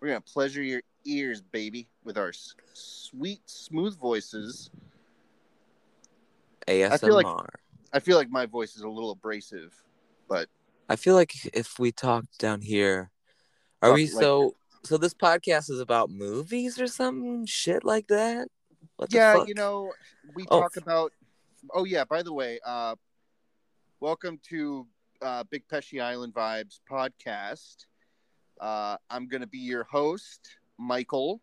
We're gonna pleasure your ears, baby, with our s- sweet, smooth voices. ASMR. feel like- I feel like my voice is a little abrasive, but I feel like if we talk down here, are we like- so? So this podcast is about movies or some shit like that. What yeah, you know, we Oh. talk about. Oh yeah, by the way, uh, welcome to uh, Big Pesci Island Vibes podcast. Uh, I'm gonna be your host, Michael,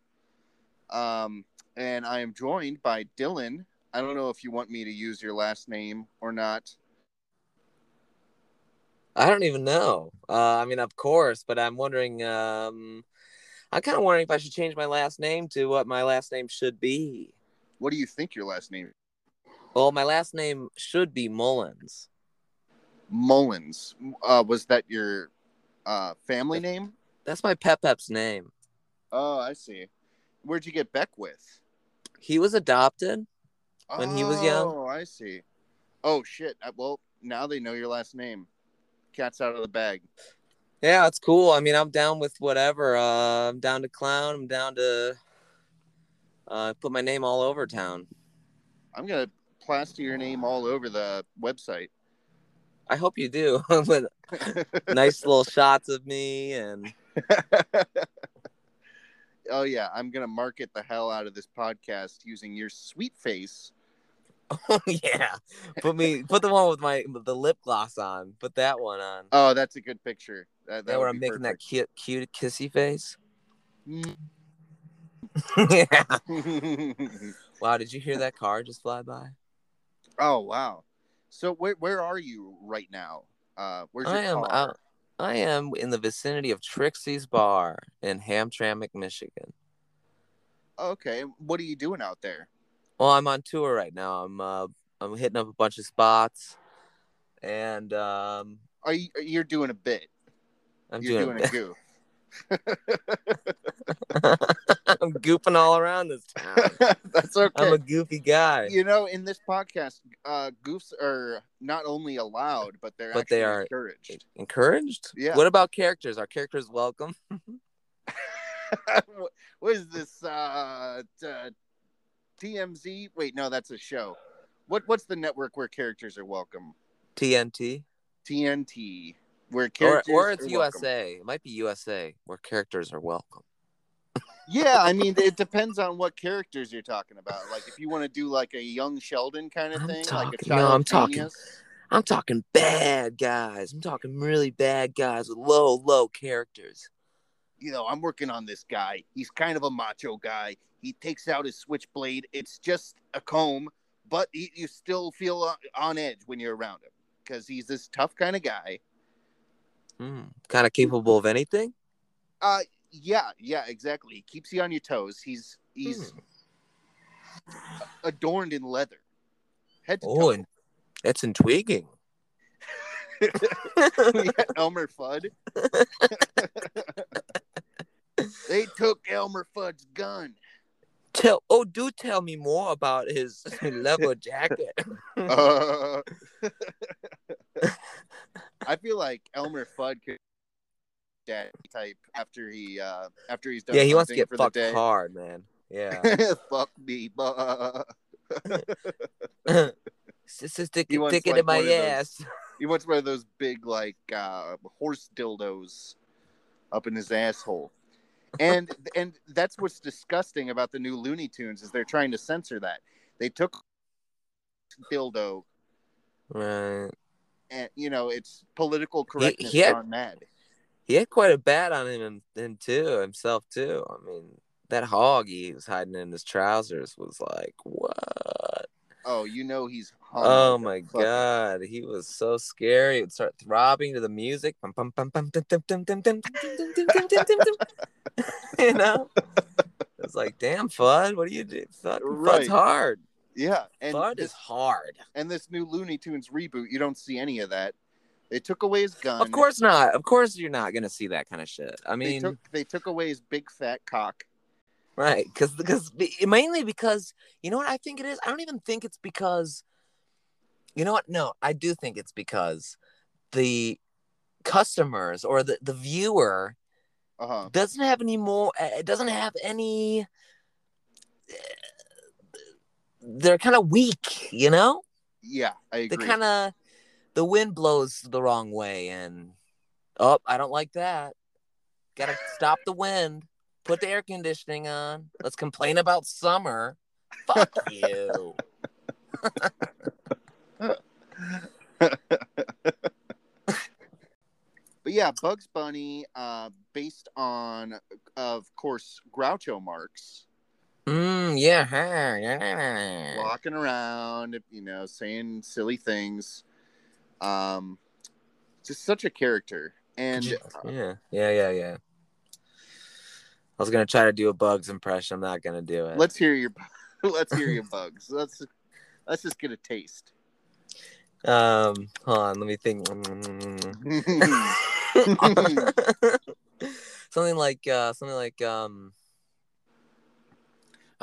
um, and I am joined by Dylan. I don't know if you want me to use your last name or not. I don't even know. Uh, I mean, of course, but I'm wondering. Um, I'm kind of wondering if I should change my last name to what my last name should be. What do you think your last name? Well, my last name should be Mullins. Mullins. Uh, was that your uh, family name? That's my Pep Pep's name. Oh, I see. Where'd you get Beckwith? He was adopted. When he was young? Oh, I see. Oh shit. Uh, Well, now they know your last name. Cat's out of the bag. Yeah, it's cool. I mean, I'm down with whatever. Uh, I'm down to clown. I'm down to uh, put my name all over town. I'm gonna plaster your name all over the website. I hope you do. with nice little shots of me and oh yeah, I'm gonna market the hell out of this podcast using your sweet face. oh yeah, put me put the one with my the lip gloss on. Put that one on. Oh, that's a good picture. That, that yeah, where I'm making that cute cute kissy face. Mm. yeah. Wow, did you hear that car just fly by? oh wow. So where where are you right now? Uh, where's your I am car? out. I am in the vicinity of Trixie's Bar in Hamtramck, Michigan. Okay, what are you doing out there? Well, I'm on tour right now. I'm uh, I'm hitting up a bunch of spots, and um, Are you you're doing a bit? I'm you're doing. doing a goof. I'm goofing all around this town. That's okay. I'm a goofy guy. you know, in this podcast, uh, goofs are not only allowed, but they're But actually they are- encouraged. Encouraged? Yeah. What about characters? Are characters welcome? what is this? Uh, uh, TMZ? Wait, no, that's a show. What What's the network where characters are welcome? TNT? TNT, where Or, characters or it's are welcome. USA. It might be USA where characters are welcome. Yeah, I mean, it depends on what characters you're talking about. Like, if you want to do like a young Sheldon kind of I'm thing, like a talking- child no, I'm talking- I'm talking bad guys. I'm talking really bad guys with low, low characters. you know, I'm working on this guy. He's kind of a macho guy. He takes out his switchblade. It's just a comb, but he, you still feel on edge when you're around him because he's this tough kind of guy. Mm, kind of capable of anything? Uh, yeah, yeah, exactly. He keeps you on your toes. He's he's Hmm. adorned in leather, head to Oh, toe. and that's intriguing. Elmer Fudd. they took Elmer Fudd's gun. Tell oh, do tell me more about his leather jacket. Uh, I feel like Elmer Fudd could daddy type after he uh after he's done. yeah, he wants to get fucked hard, man. Yeah. Fuck me. Sister, stick, He wants, stick it like, in my those- ass. He wants one of those big like uh horse dildos up in his asshole. And and that's what's disgusting about the new Looney Tunes is they're trying to censor that. They took dildo Right and you know it's political correctness he, he had, on that. He had quite a bat on him and, and too himself too. I mean, that hog he was hiding in his trousers was like what? Oh, you know he's. Oh my god, he was so scary. It start throbbing to the music. You know, it's like, damn, Fudd, what do you do? Fucking right. Fudd's hard. Yeah, and Fudd this, is hard. and this new Looney Tunes reboot, you don't see any of that. They took away his gun. Of course not. Of course you're not gonna see that kind of shit. I they mean, took they took away his big fat cock. right? Because because mainly because you know what I think it is. I don't even think it's because. You know what? No, I do think it's because the customers or the the viewer Uh huh. doesn't have any more. It doesn't have any. They're kind of weak, you know. Yeah, I They agree. kind of the wind blows the wrong way, and oh, I don't like that. Got to stop the wind. Put the air conditioning on. Let's complain about summer. Fuck you. But yeah, Bugs Bunny, uh, based on, of course, Groucho Marx, Mm, yeah. walking around, you know, saying silly things. Um, just such a character. And Yeah, yeah, yeah, yeah. I was gonna try to do a Bugs impression. I'm not gonna do it. let's hear your, let's hear your bugs. Let's let's just get a taste. Um, hold on. Let me think. something like uh, something like um.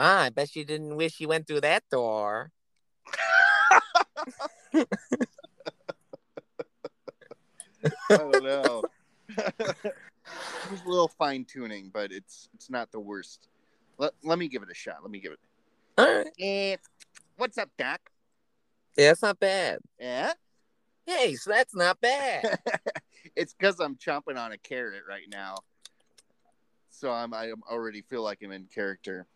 Ah, I bet you didn't wish you went through that door. I don't know. There's a little fine tuning, but it's it's not the worst. Let, let me give it a shot. Let me give it. All right. Eh, what's up, Doc? Yeah, that's not bad. Yeah. Hey, so that's not bad. it's because I'm chomping on a carrot right now, so I'm I already feel like I'm in character.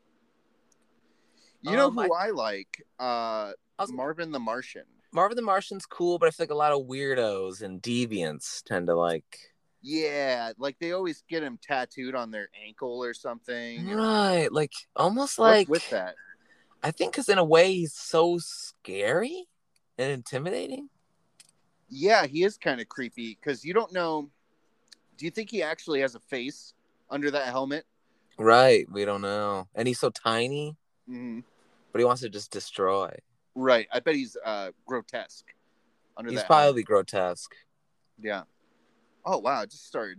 You know Um, who I, like? Uh, I Marvin the Martian. Marvin the Martian's cool, but I feel like a lot of weirdos and deviants tend to like. Yeah, like they always get him tattooed on their ankle or something. Right, like almost What's like with that? I think because in a way he's so scary and intimidating. Yeah, he is kind of creepy because you don't know. Do you think he actually has a face under that helmet? Right, we don't know, and he's so tiny, hmm but he wants to just destroy. Right. I bet he's uh, grotesque under He's that. probably grotesque. Yeah. Oh wow! It just started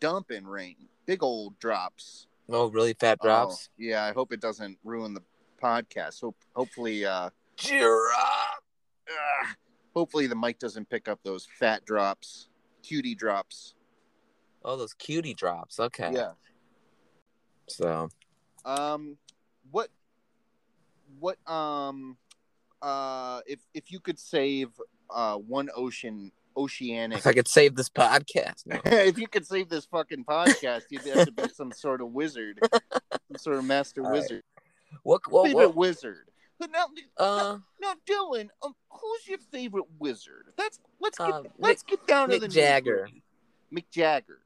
dumping rain. Big old drops. Oh, really fat drops. Oh, yeah. I hope it doesn't ruin the podcast. Hope hopefully uh, Giraffe. ah, hopefully the mic doesn't pick up those fat drops, cutie drops. Oh, those cutie drops. Okay. Yeah. So Um, what, what, um, uh, if if you could save uh one ocean oceanic, if I could save this podcast, no. if you could save this fucking podcast, you'd have to be some sort of wizard, some sort of master All right. wizard, what? What? favorite what wizard. But now, uh, now, Dylan, um, who's your favorite wizard? That's let's get Uh, let's get down to the Jagger. Mick Jagger,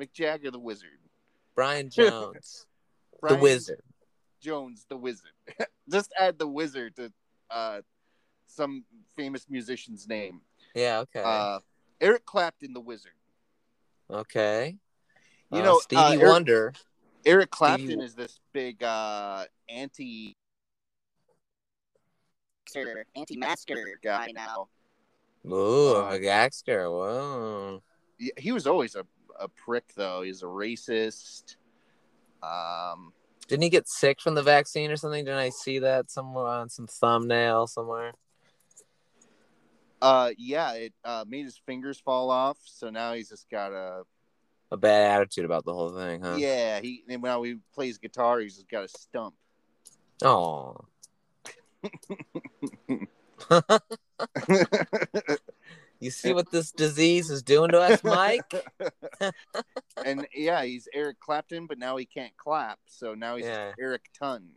Mick Jagger, the wizard. Brian Jones, the wizard. Jones, the wizard. Just add the wizard to uh, some famous musician's name. Yeah. Okay. Uh, Eric Clapton, the wizard. okay. You Uh, know, Stevie uh, Eric- Wonder. Eric Clapton Stevie- is this big uh, anti anti-masker guy now. Ooh, a gangster. Whoa. He- He was always a, a prick, though. He's a racist. Um, Didn't he get sick from the vaccine or something? Didn't I see that somewhere on some thumbnail somewhere? uh, yeah, it uh, made his fingers fall off, so now he's just got a A bad attitude about the whole thing, huh? yeah. He and when he plays guitar, he's just got a stump. Oh. You see what this disease is doing to us, Mike? and yeah, he's Eric Clapton, but now he can't clap, so now he's Yeah. Eric Tun.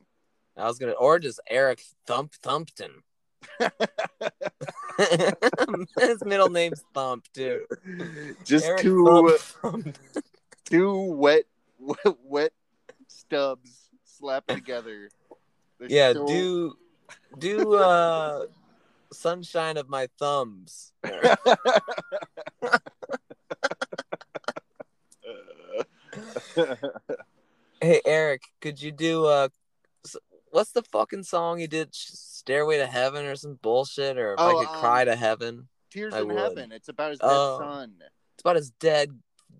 I was gonna, or just Eric Thump Thumpton. His middle name's Thump too. Just Eric two Thump Thumpton. two wet wet stubs slapped together. They're Yeah, so- do do uh sunshine of my thumbs. Hey Eric, could you do uh what's the fucking song you did Stairway to Heaven or some bullshit or if Oh, I could um, cry to heaven? Tears I in would. Heaven. It's about his dead Oh. son. It's about his dead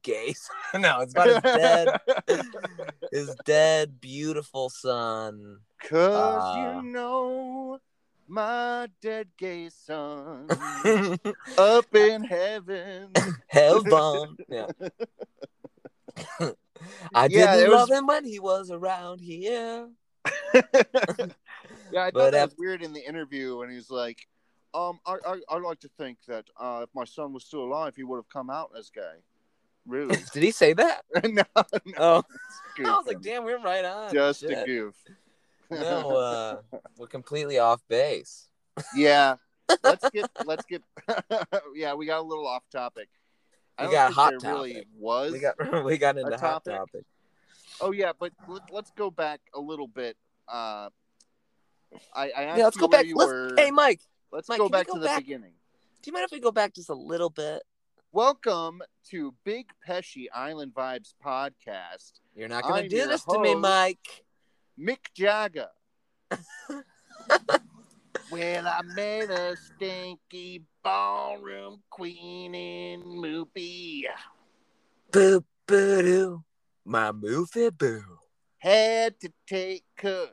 gay son. no, it's about his dead his dead beautiful son. Cause Uh. you know my dead gay son up in heaven. Heaven. Yeah. I Yeah, didn't it was- love him when he was around here. yeah, I But thought that af- was weird in the interview when he's like, um, I, I, I like to think that uh, if my son was still alive, he would have come out as gay. Really? Did he say that? no, no. Oh, I was like, damn, we're right on. just a Shit. goof. No, uh, we're completely off base. yeah. Let's get let's get yeah, we got a little off topic. I We got hot there really was. We got we got into hot topic? topic. Oh yeah, but let, let's go back a little bit. Uh, I, I asked Yeah, let's you go back. you Let's, were. hey, Mike, let's Mike, go back go to the back? beginning. do you mind if we go back just a little bit? Welcome to Big Pesci Island Vibes podcast. You're not gonna do your this to me. Mike. Mick Jagger. well, I met a stinky ballroom queen in movie. Boo boo doo, my movie boo. Had to take her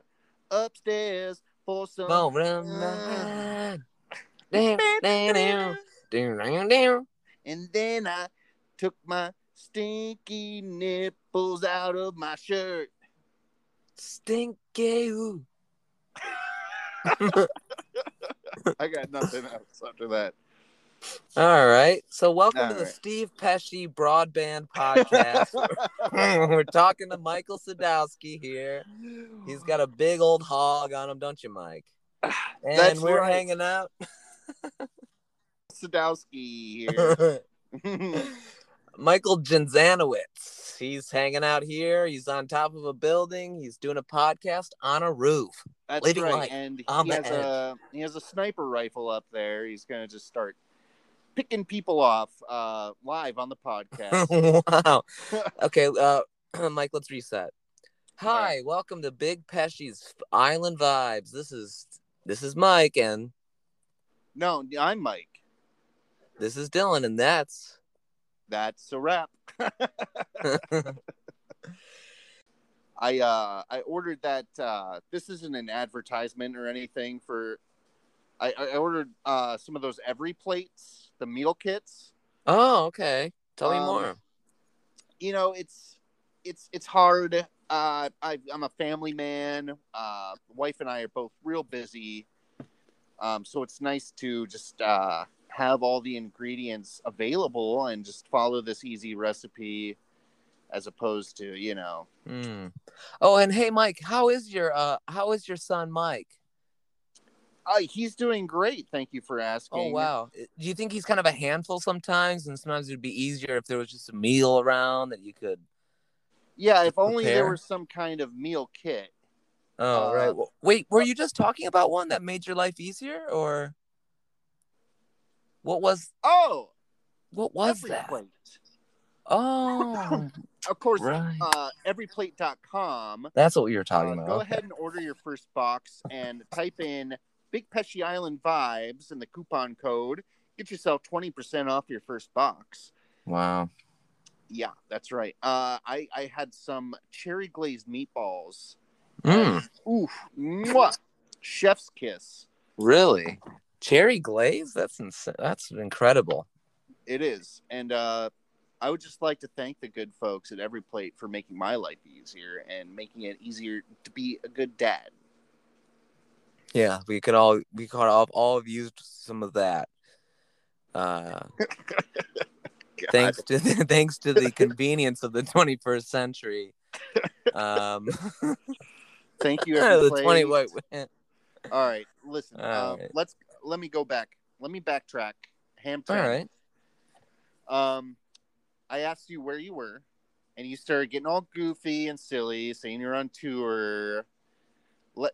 upstairs for some. Ballroom night. Down, down, down, down, down, down. And then I took my stinky nipples out of my shirt. Stinky. I got nothing else after that. All right. So welcome All to the right. Steve Pesci Broadband Podcast. We're talking to Michael Sadowski here. He's got a big old hog on him, don't you, Mike? And That's we're right. hanging out. Sadowski here. Michael Janzanowitz. He's hanging out here. He's on top of a building. He's doing a podcast on a roof. That's Living right. and he has a he has a sniper rifle up there. He's gonna just start picking people off uh, live on the podcast. wow. Okay, uh, Mike, let's reset. Hi, welcome to Big Pesci's Island Vibes. This is this is Mike and no, I'm Mike. this is Dylan, and that's That's a wrap. I uh I ordered that uh this isn't an advertisement or anything for I, I ordered uh some of those every plates, the meal kits. oh, okay. Tell me Um, more. You know, it's it's it's hard. Uh I I'm a family man. Uh wife and I are both real busy. Um so it's nice to just uh have all the ingredients available and just follow this easy recipe as opposed to, you know, Hmm. Oh, and hey, Mike, how is your uh how is your son, Mike? Uh, he's doing great. Thank you for asking. Oh wow. Do you think he's kind of a handful sometimes, and sometimes it'd be easier if there was just a meal around that you could? Yeah, if only there was some kind of meal kit. Oh Uh, right. Well, Wait, were you just talking about one that made your life easier, or what was Oh, what was every that? plate. Oh, Of course, right. uh, everyplate.com. That's what we were talking Uh, about. go Okay. ahead and order your first box and type in Big Pesci Island Vibes in the coupon code. Get yourself 20% off your first box. Wow. Yeah, that's right. Uh, I, I had some cherry glazed meatballs. Mm, Oof. Mwah. Chef's kiss. really? Cherry glaze? That's that's incredible. It is. And uh, I would just like to thank the good folks at Every Plate for making my life easier and making it easier to be a good dad. Yeah, we could all we could all all have used some of that. Uh, thanks to thanks to the convenience of the 21st century. Um, Thank you, Every the 20 wait, wait. All right, listen. All um, right. Let's let me go back. Let me backtrack. Ham All right. Um, I asked you where you were, and you started getting all goofy and silly, saying you're on tour. Let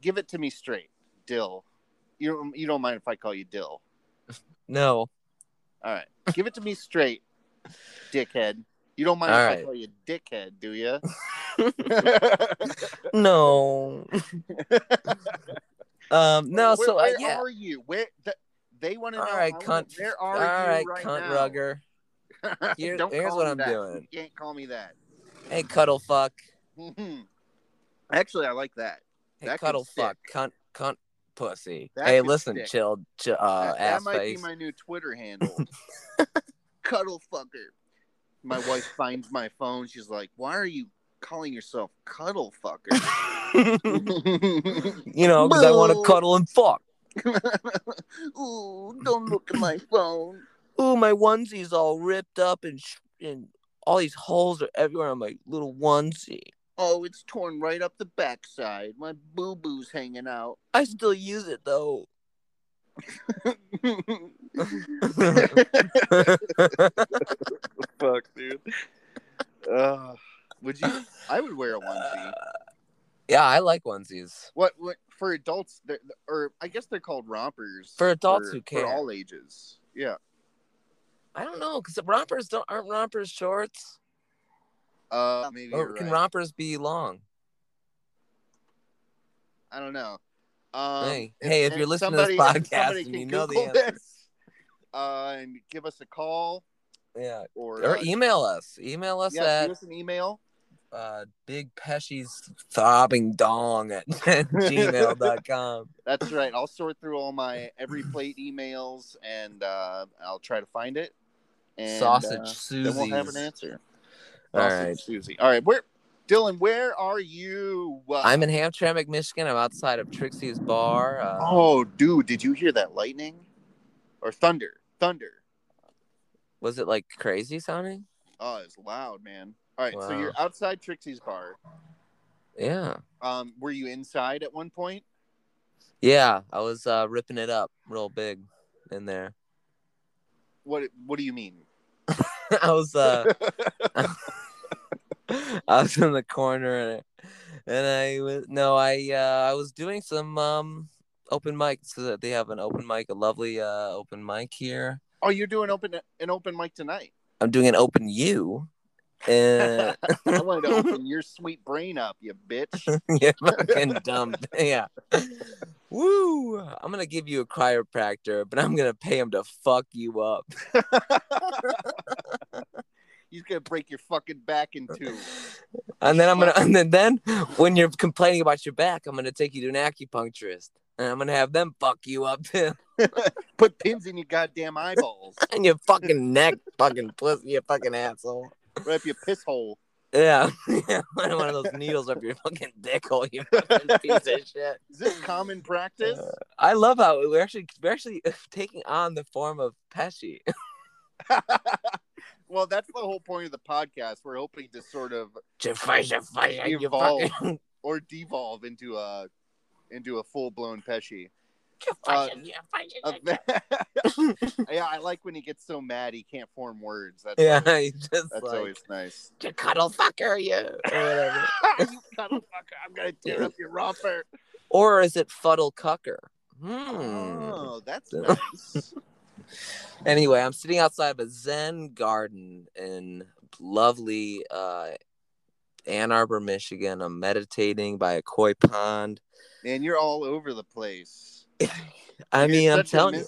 give it to me straight, Dill. You don't, you don't mind if I call you Dill? No. All right, give it to me straight, dickhead. You don't mind All if right. I call you dickhead, do you? No. Um. No. where, so uh, where yeah. are you? Where the, they want to All know? right, cunt. Where All are you right, right cunt now? rugger. Here- Don't here's call what me I'm that. doing. You can't call me that. Hey, cuddle fuck. Actually, I like that. Hey, That cuddle fuck. Cunt. Cunt. Pussy. That hey, listen, stick. chill. ch- uh, that, that might face. be my new Twitter handle. Cuddle fucker. My wife finds my phone. She's like, "Why are you calling yourself cuddle fucker?" you know, because I want to cuddle and fuck. Ooh, don't look at my phone. Ooh, my onesie's all ripped up and sh- and all these holes are everywhere on my little onesie. Oh, it's torn right up the backside. My boo boo's hanging out. I still use it though. Fuck, dude. Uh, would you? I would wear a onesie. yeah, I like onesies. What? What for adults? Or I guess they're called rompers For adults who care. for all ages. Yeah. I don't know because rompers don't aren't rompers shorts. Uh, maybe Or can right. rompers be long? I don't know. Um, Hey, hey, if you're listening to this podcast and you know the answer. this, uh, and give us a call Yeah, or or uh, email us. Email us yeah, at give us an email. Uh, Big Pesci's throbbing dong at gmail.com. That's right. I'll sort through all my every plate emails and uh, I'll try to find it. And, Sausage uh, Then we'll have an answer. All Sausage right. Susie. All right. Where, Dylan? Where are you? Uh, I'm in Hamtramck, Michigan. I'm outside of Trixie's bar. Uh, Oh, dude! Did you hear that lightning or thunder? Thunder. Was it like crazy sounding? Oh, it's loud, man. All right. So you're outside Trixie's bar. Yeah. Um, were you inside at one point? Yeah, I was uh, ripping it up real big in there. What What do you mean? I was uh I was in the corner and, and I was no, I uh I was doing some um open mic so that they have an open mic, a lovely uh open mic here. oh, you're doing open an open mic tonight. I'm doing an open you. Eh. And I wanted to open your sweet brain up, you bitch. yeah, fucking dumb. Yeah. Woo! I'm gonna give you a chiropractor, but I'm gonna pay him to fuck you up. He's gonna break your fucking back in two. And then I'm gonna and then, then when you're complaining about your back, I'm gonna take you to an acupuncturist. And I'm gonna have them fuck you up too. Put pins in your goddamn eyeballs. And your fucking neck, fucking pussy, you fucking asshole. Right up your piss hole. Yeah. yeah. One of those needles up your fucking dick hole, you fucking piece of shit. Is this common practice? Uh, I love how we're actually we're actually taking on the form of Pesci. well, that's the whole point of the podcast. We're hoping to sort of You fight, you fight, Evolve. fucking- or devolve into a into a full blown Pesci. You fight, you fight, you Uh, yeah, I like when he gets so mad he can't form words. That's Yeah, always, he's just that's like always nice. you cuddle fucker, you or you cuddle fucker! I'm gonna tear up your romper. Or is it fuddle cucker? Hmm. Oh, that's nice. Anyway, I'm sitting outside of a Zen garden in lovely uh, Ann Arbor, Michigan. I'm meditating by a koi pond. Man, you're all over the place. I You're mean, I'm telling you.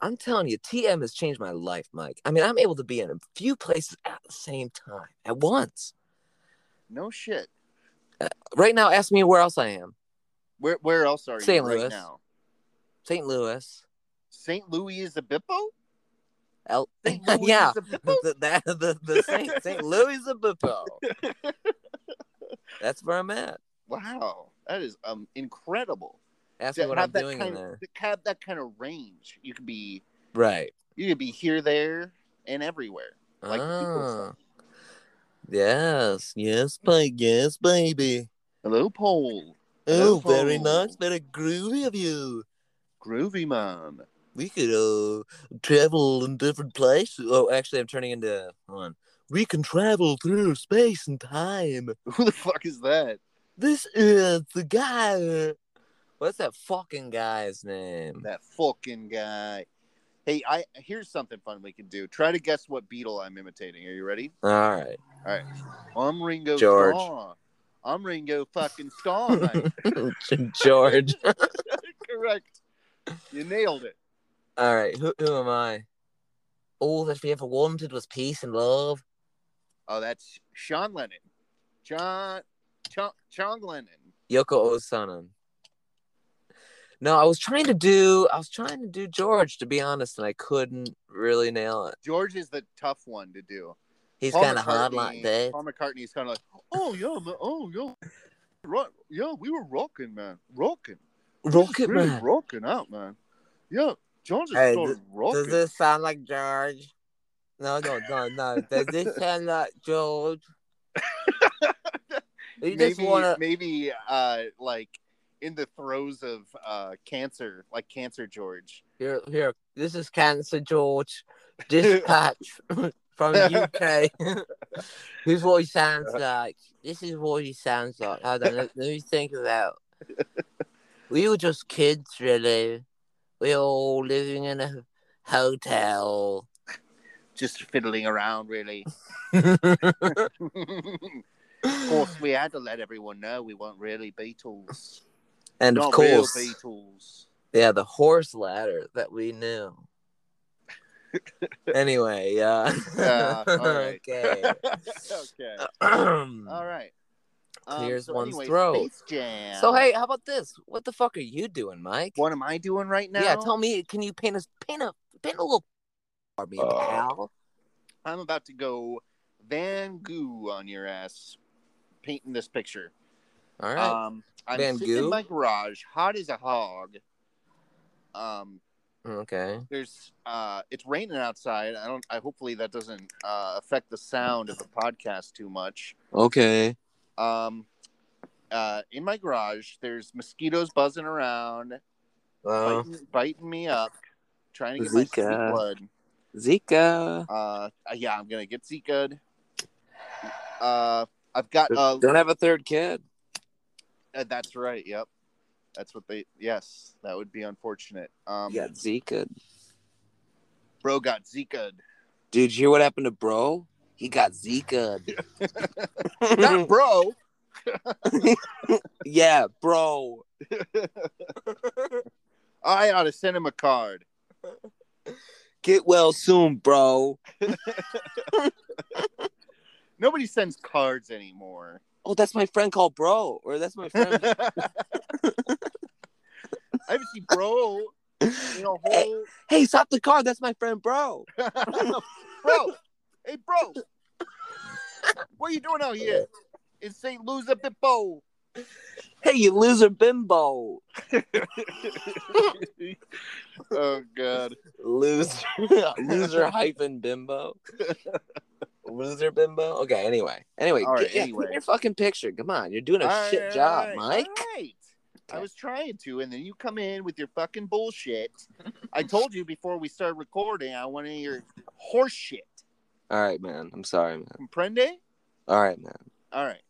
I'm telling you, TM has changed my life, Mike. I mean, I'm able to be in a few places at the same time at once. No shit. Right now, ask me where else I am. Where where else are you St. right Louis. now? St. Louis. St. Louis is a Bippo? El- yeah, the, that, the, the St. St. Louis Obispo. That's where I'm at. Wow, that is um incredible. Ask To me what I'm that doing in of, there. have that kind of range. You could be Right. you could be here, there, and everywhere. Like Ah. Yes, yes, ba- yes, baby. Hello. Oh, Hello, very Paul. nice, very groovy of you. Groovy man. We could uh travel in different places. Oh, actually, I'm turning into hold on. We can travel through space and time. Who the fuck is that? This is the guy. What's that fucking guy's name? That fucking guy. Hey, I here's something fun we can do. Try to guess what Beatle I'm imitating. Are you ready? All right, All right. I'm Ringo George. Starr. I'm Ringo fucking Starr. George. Correct. You nailed it. All right, who who am I? All that we ever wanted was peace and love. Oh, that's Sean Lennon. John John, John Lennon. Yoko Osanen. No, I was trying to do I was trying to do George to be honest, and I couldn't really nail it. George is the tough one to do. He's kind of hard like that. Paul McCartney's kind of like, oh yeah, man, oh yeah, right, yeah, we were rocking, man, rocking, Rocket really Man. rocking out, man. Yeah, George just Hey, started rocking. Does this sound like George? No, no, no, no. Does this sound like George? Maybe, wanna. maybe, uh, like in the throes of uh cancer, like cancer George. Here, here. This is Cancer George. Dispatch from the UK. Here's what he sounds like. This is what he sounds like. Hold on, let, let me think about. We were just kids, really. We were all living in a hotel. Just fiddling around, really. of course, we had to let everyone know we weren't really Beatles. And Not of course, Beatles. yeah, the horse ladder that we knew. anyway, yeah. Yeah, right. okay. okay. Um, All right. Clears so one's anyway, throat. So hey, how about this? What the fuck are you doing, Mike? what am I doing right now? Yeah, tell me. Can you paint us paint a paint a little for me, Uh, pal? I'm about to go Van Gogh on your ass, painting this picture. All right. Um, I'm Van sitting in my garage, hot as a hog. Um, okay. there's uh, it's raining outside. I don't. I hopefully that doesn't uh, affect the sound of the podcast too much. Okay. Um, uh, in my garage, there's mosquitoes buzzing around, Well, biting, biting me up, trying to get my sweet Zika. blood. Zika. Uh, yeah, I'm gonna get Zika. Uh, I've got uh, Don't have a third kid. Uh, that's right. Yep, that's what they. Yes, that would be unfortunate. Um, got Zika. bro got Zika. Dude, you hear what happened to bro? He got Zika. Not bro. yeah, bro. I ought to send him a card. Get well soon, bro. Nobody sends cards anymore. Oh, that's my friend called bro. Or that's my friend. I haven't seen bro in a whole. hey, stop the car. That's my friend, bro. bro, hey, bro, what are you doing out here in St. Louis Bimbo? Hey, you loser bimbo. oh God, Loser. loser hyphen bimbo. Loser bimbo. Okay, anyway. Anyway, All right, get, yeah, anyway. paint your fucking picture. Come on. You're doing a All shit right, job, right, Mike. right. I was trying to, and then you come in with your fucking bullshit. I told you before we started recording, I wanted your horse shit. All right, man. I'm sorry, man. Comprende? All right, man. All right.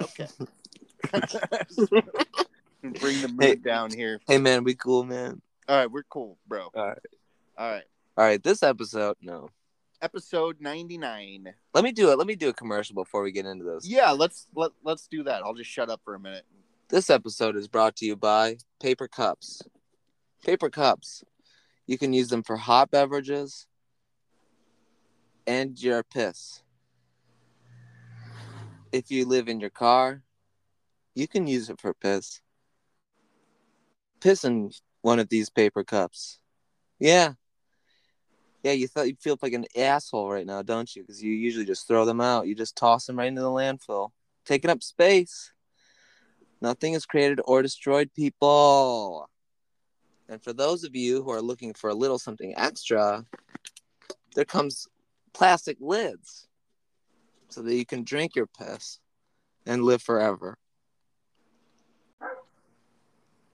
Okay. Bring the mood Hey. down here. Hey, man. We cool, man. All right, we're cool, bro. All right. All right. All right. This episode, no. Episode 99. Let me do it. Let me do a commercial before we get into this. Yeah, let's let let's do that. I'll just shut up for a minute. This episode is brought to you by Paper Cups. Paper Cups. You can use them for hot beverages and your piss. If you live in your car, you can use it for piss. Piss in one of these paper cups. Yeah. Yeah, you thought you'd feel like an asshole right now, don't you? Because you usually just throw them out. You just toss them right into the landfill, taking up space. Nothing is created or destroyed, people. And for those of you who are looking for a little something extra, there comes plastic lids so that you can drink your piss and live forever.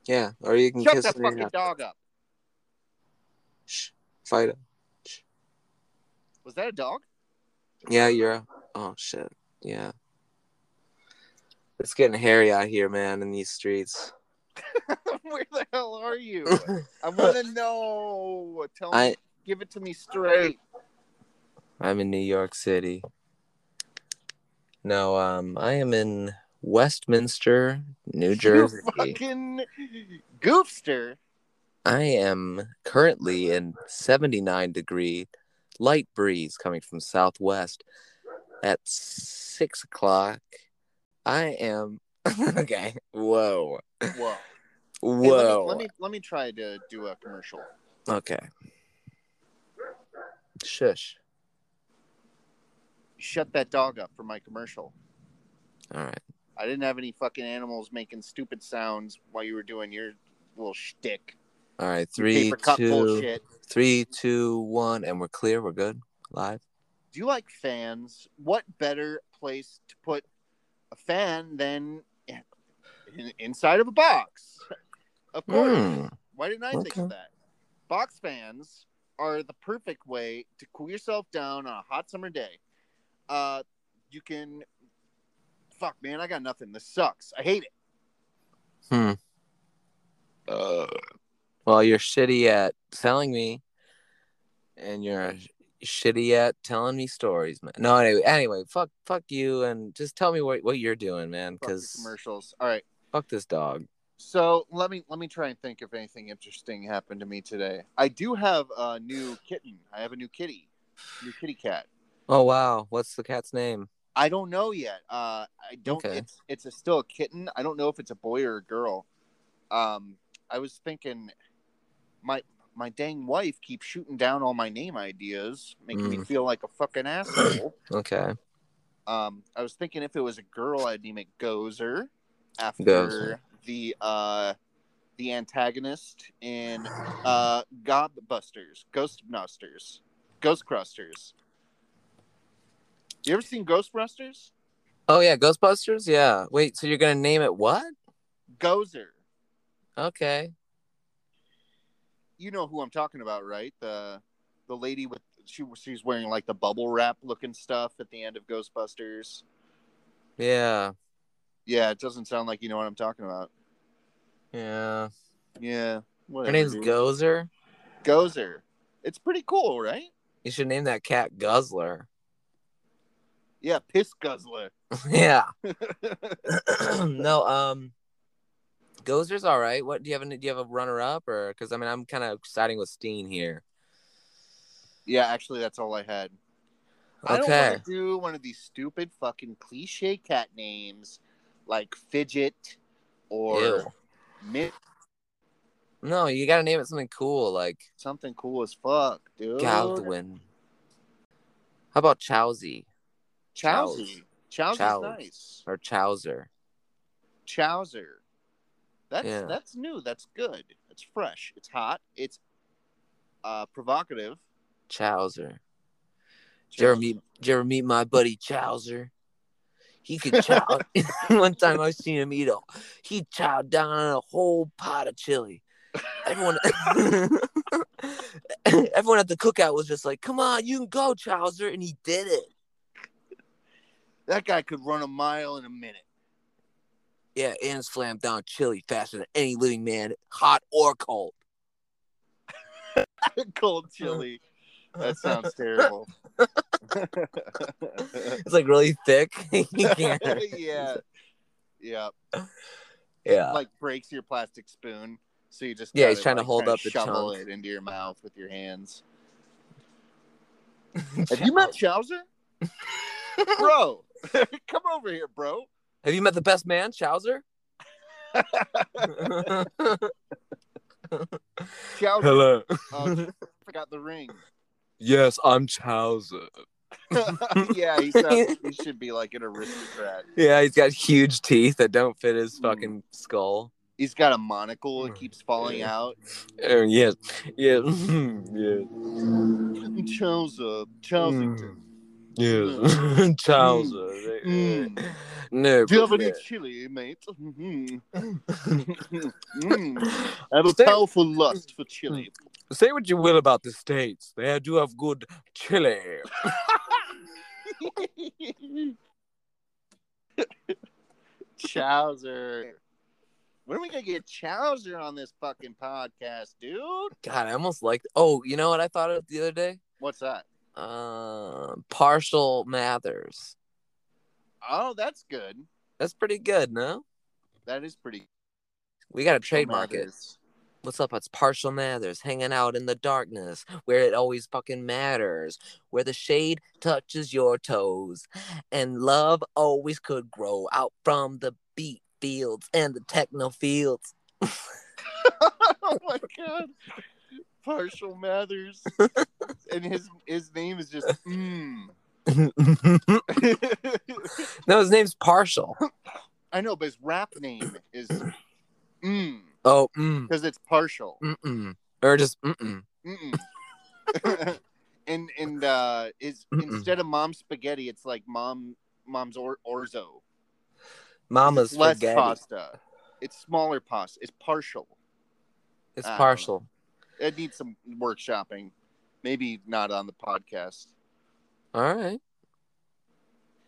Yeah, or you can Shut kiss the it in your- fucking dog up. Shh, fight it. Was that a dog? Yeah, you're. A... Oh shit. Yeah. It's getting hairy out here, man, in these streets. Where the hell are you? I want to know. Tell me. I Give it to me straight. I'm in New York City. No, um, I am in Westminster, New Jersey. You fucking goofster. I am currently in 79 degree light breeze coming from southwest at six o'clock. I am okay. Whoa, Whoa. Hey, whoa. let, me, let me let me try to do a commercial. Okay. Shush. shut that dog up for my commercial. All right. I didn't have any fucking animals making stupid sounds while you were doing your little shtick. All right. Three, two, three, two, one, and we're clear. We're good. Live. Do you like fans? What better place to put a fan than in, inside of a box? Of course. Hmm. Why didn't I think of that? Box fans are the perfect way to cool yourself down on a hot summer day. Uh, you can. Fuck, man, I got nothing. This sucks. I hate it. Hmm. Uh, Well, you're shitty at selling me, and you're shitty at telling me stories, man. No, anyway, anyway, fuck, fuck you, and just tell me what what you're doing, man. Because commercials. All right. fuck this dog. So let me let me try and think if anything interesting happened to me today. I do have a new kitten. I have a new kitty, new kitty cat. Oh wow, what's the cat's name? I don't know yet. Uh, I don't. Okay. It's it's a, still a kitten. I don't know if it's a boy or a girl. Um, I was thinking, my my dang wife keeps shooting down all my name ideas, making me Mm. feel like a fucking asshole. Okay, um, I was thinking if it was a girl, I'd name it Gozer, after Gozer. the uh the antagonist in uh Godbusters, Ghostbusters, Ghostcrusters. You ever seen Ghostbusters? Oh yeah, Ghostbusters. Yeah. Wait, so you're gonna name it what? Gozer. Okay. You know who I'm talking about, right? The the lady with she she's wearing like the bubble wrap looking stuff at the end of Ghostbusters. Yeah. Yeah, it doesn't sound like you know what I'm talking about. Yeah. Yeah. Her name's dude. Gozer. Gozer. It's pretty cool, right? You should name that cat Guzzler. Yeah, piss guzzler. yeah. no, um, Gozer's all right. What do you have? A, do you have a runner up or? Because I mean, I'm kind of siding with Steen here. yeah, actually, that's all I had. Okay. I don't want to do one of these stupid fucking cliche cat names like Fidget or Ew. No, you got to name it something cool like Something cool as fuck, dude. Galdwin. How about Chowsy Chowsy. Chowsy's Chows. nice. or Chowser? Chowser. That's Yeah. that's new. That's good. It's fresh. It's hot. It's uh provocative. Chowser. Did you ever meet? Did you ever meet my buddy Chowser? He could chow. One time I seen him eat a, he chowed down on a whole pot of chili. Everyone, everyone at the cookout was just like, "Come on, you can go, Chowser," and he did it. That guy could run a mile in a minute. Yeah, and slammed down chili faster than any living man, hot or cold. Cold chili. That sounds terrible. It's like really thick. Yeah. Yeah. yeah. Like breaks your plastic spoon. So you just Yeah, he's trying to hold up the shovel chunk. it into your mouth with your hands. Have you met Chowser? bro, come over here, bro. Have you met the best man, Chowser? Chowser. Hello. Oh, forgot the ring. Yes, I'm Chowser. yeah, he, sounds, he should be like an aristocrat. Yeah, he's got huge teeth that don't fit his Mm. fucking skull. He's got a monocle that keeps falling Yeah. out. Oh, yes, yes, yes, Chowser, Chowsington. Hmm. Yes. Chowser. Mm. No, Do you have any chili, mate? Mhm. Mm. I have a powerful lust for chili. Say what you will about the states, they do have good chili. Chowser. When are we gonna get Chowser on this fucking podcast, dude? God, I almost like. Oh, you know what I thought of the other day? What's that? Uh, partial Mathers. Oh, that's good. That's pretty good, no? That is pretty. We got a trademark it. What's up? It's Partial Mathers, hanging out in the darkness, where it always fucking matters, where the shade touches your toes, and love always could grow out from the beat fields and the techno fields. oh my god. Partial Mathers. and his his name is just mm. no, his name's Partial. I know, but his rap name is mm Oh, mm, because it's partial. mm-mm. or just mm-mm. Mm-mm. and and uh, is instead of mom spaghetti, it's like mom mom's or, orzo. Mama's It's less spaghetti. pasta. It's smaller pasta. It's partial. It's I partial. It needs some workshopping. Maybe not on the podcast. All right.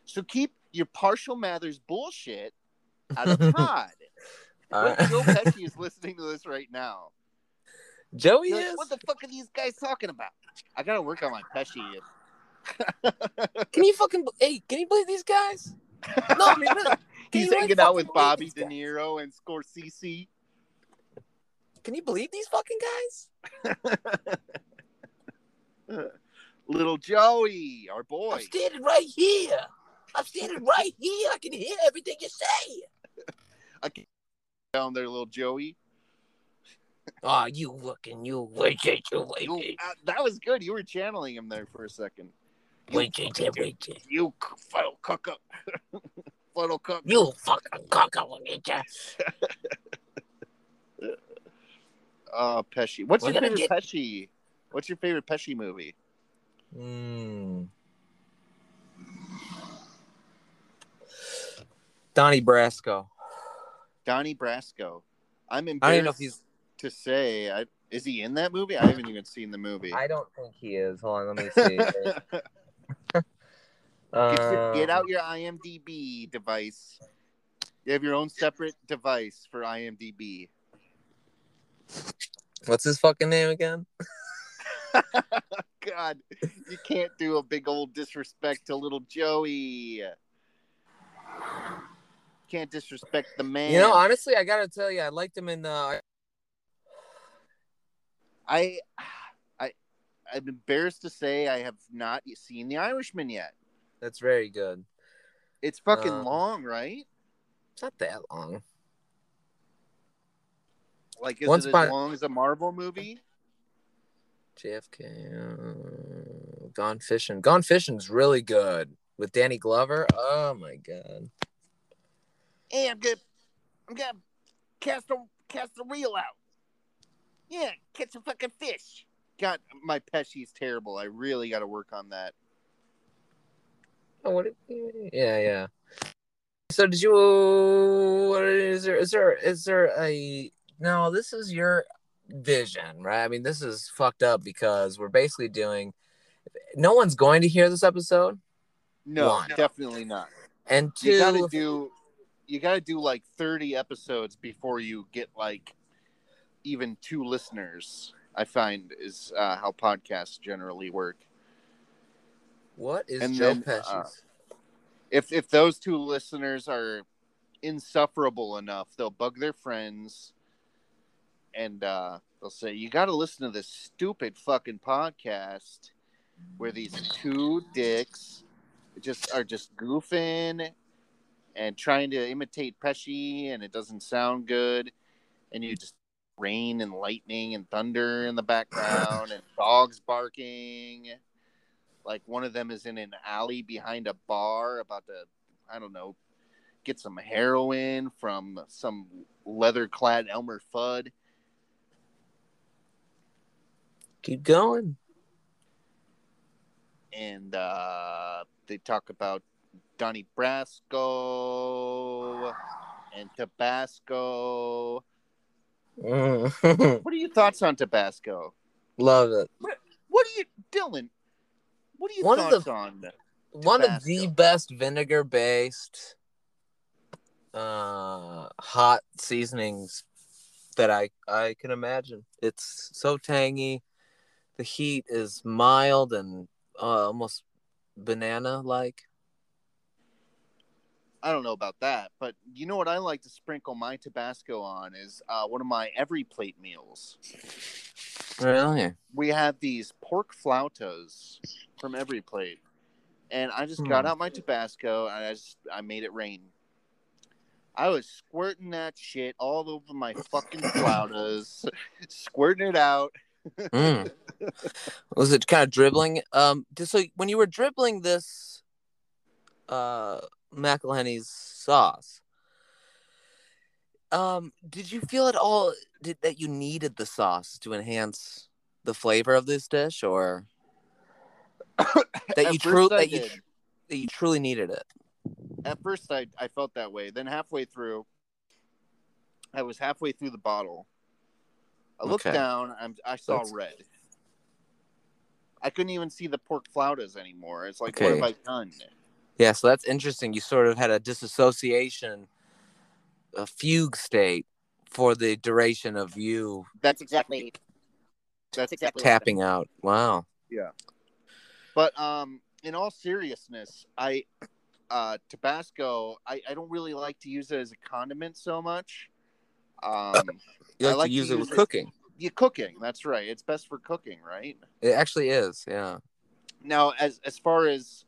So keep your partial Mathers bullshit out of pod. Right. Joe Pesci is listening to this right now. Joey You're like, is. what the fuck are these guys talking about? I gotta work on my Pesci. Can you fucking? Hey, can you believe these guys? No, I mean, really, can He's really hanging out with Bobby De? Niro and Scorsese. Can you believe these fucking guys? Little Joey, our boy. I'm standing right here. I'm standing right here. I can hear everything you say. I can down there, little Joey. Oh, you fucking you wait, wait, you wait, uh, that was good. You were channeling him there for a second. You wait, wait, wait. You fuddle up. fuddle cook. You fucking cock, I will get ya. Uh, Pesci. What's We're your favorite get- Pesci? What's your favorite Pesci movie? Mm. Donnie Brasco. Donnie Brasco. I'm I embarrassed don't know if he's. to say. I, is he in that movie? I haven't even seen the movie. I don't think he is. Hold on, let me see. Get, get out your IMDb device. You have your own separate device for IMDb. What's his fucking name again? God, you can't do a big old disrespect to little Joey. Can't disrespect the man. You know, honestly, I gotta tell you, I liked him in. Uh, I, I, I'm embarrassed to say I have not seen The Irishman yet. that's very good. It's fucking Um, long, right? It's not that long. Like, is Once it as long as a Marvel movie? JFK, uh, Gone Fishing. Gone Fishing's really good with Danny Glover. Oh my god. Hey, I'm gonna, I'm gonna cast a cast a reel out. Yeah, catch a fucking fish. God, my Pesci's terrible. I really got to work on that. Oh, what? Did, yeah, yeah. So did you? What is there? Is there? Is there a? No, this is your vision, right? I mean, this is fucked up because we're basically doing. No one's going to hear this episode, No, One. definitely not. and two. You gotta do, you gotta do like thirty episodes before you get like even two listeners. I find is uh, how podcasts generally work. what is and Joe then, Pesci's? uh, If if those two listeners are insufferable enough, they'll bug their friends, and uh, they'll say, "You got to listen to this stupid fucking podcast where these two dicks just are just goofing and trying to imitate Pesci, and it doesn't sound good, and you just rain and lightning and thunder in the background and dogs barking." Like one of them is in an alley behind a bar about to, I don't know, get some heroin from some leather clad Elmer Fudd. Keep going. And uh, they talk about Donnie Brasco and Tabasco. Mm. What are your thoughts on Tabasco? Love it. What are you, Dylan? What are your One of the- on? One of the best vinegar based uh hot seasonings that I I can imagine. It's so tangy. The heat is mild and uh, almost banana like. I don't know about that, but you know what I like to sprinkle my Tabasco on is uh, one of my every plate meals. Really? we had these pork flautas from every plate and i just got Hmm. out my tabasco and i just i made it rain i was squirting that shit all over my fucking flautas squirting it out Mm. Was it kind of dribbling? Um, just so when you were dribbling this, uh, McIlhenny's sauce, um, did you feel at all did, that you needed the sauce to enhance the flavor of this dish, or that you truly that you did. that you truly needed it? At first, I I felt that way. Then halfway through, I was halfway through the bottle. I looked Okay. down. I'm, I saw That's- red. I couldn't even see the pork flautas anymore. It's like, Okay. what have I done? Yeah, so that's interesting. You sort of had a disassociation, a fugue state for the duration of you That's exactly. That's exactly. tapping out. Wow. Yeah. But um, in all seriousness, I uh, Tabasco. I, I don't really like to use it as a condiment so much. Um, You I like, like to use to it use with it- cooking. you cooking. That's right. It's best for cooking, right? It actually is. Yeah. Now, as as far as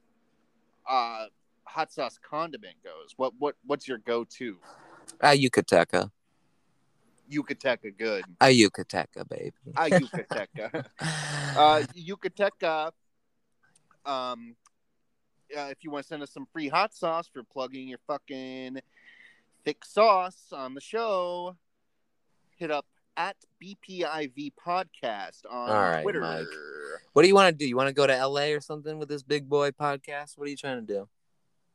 uh, hot sauce condiment goes, what what what's your go to? Ah, Yucateca. Yucateca, good. Ah, Yucateca, baby. Ah, Yucateca. uh, Yucateca. Um, uh, if you want to send us some free hot sauce for plugging your fucking thick sauce on the show, hit up at BPIV Podcast on All right, Twitter. Mike. what do you want to do? You want to go to LA or something with this big boy podcast? What are you trying to do?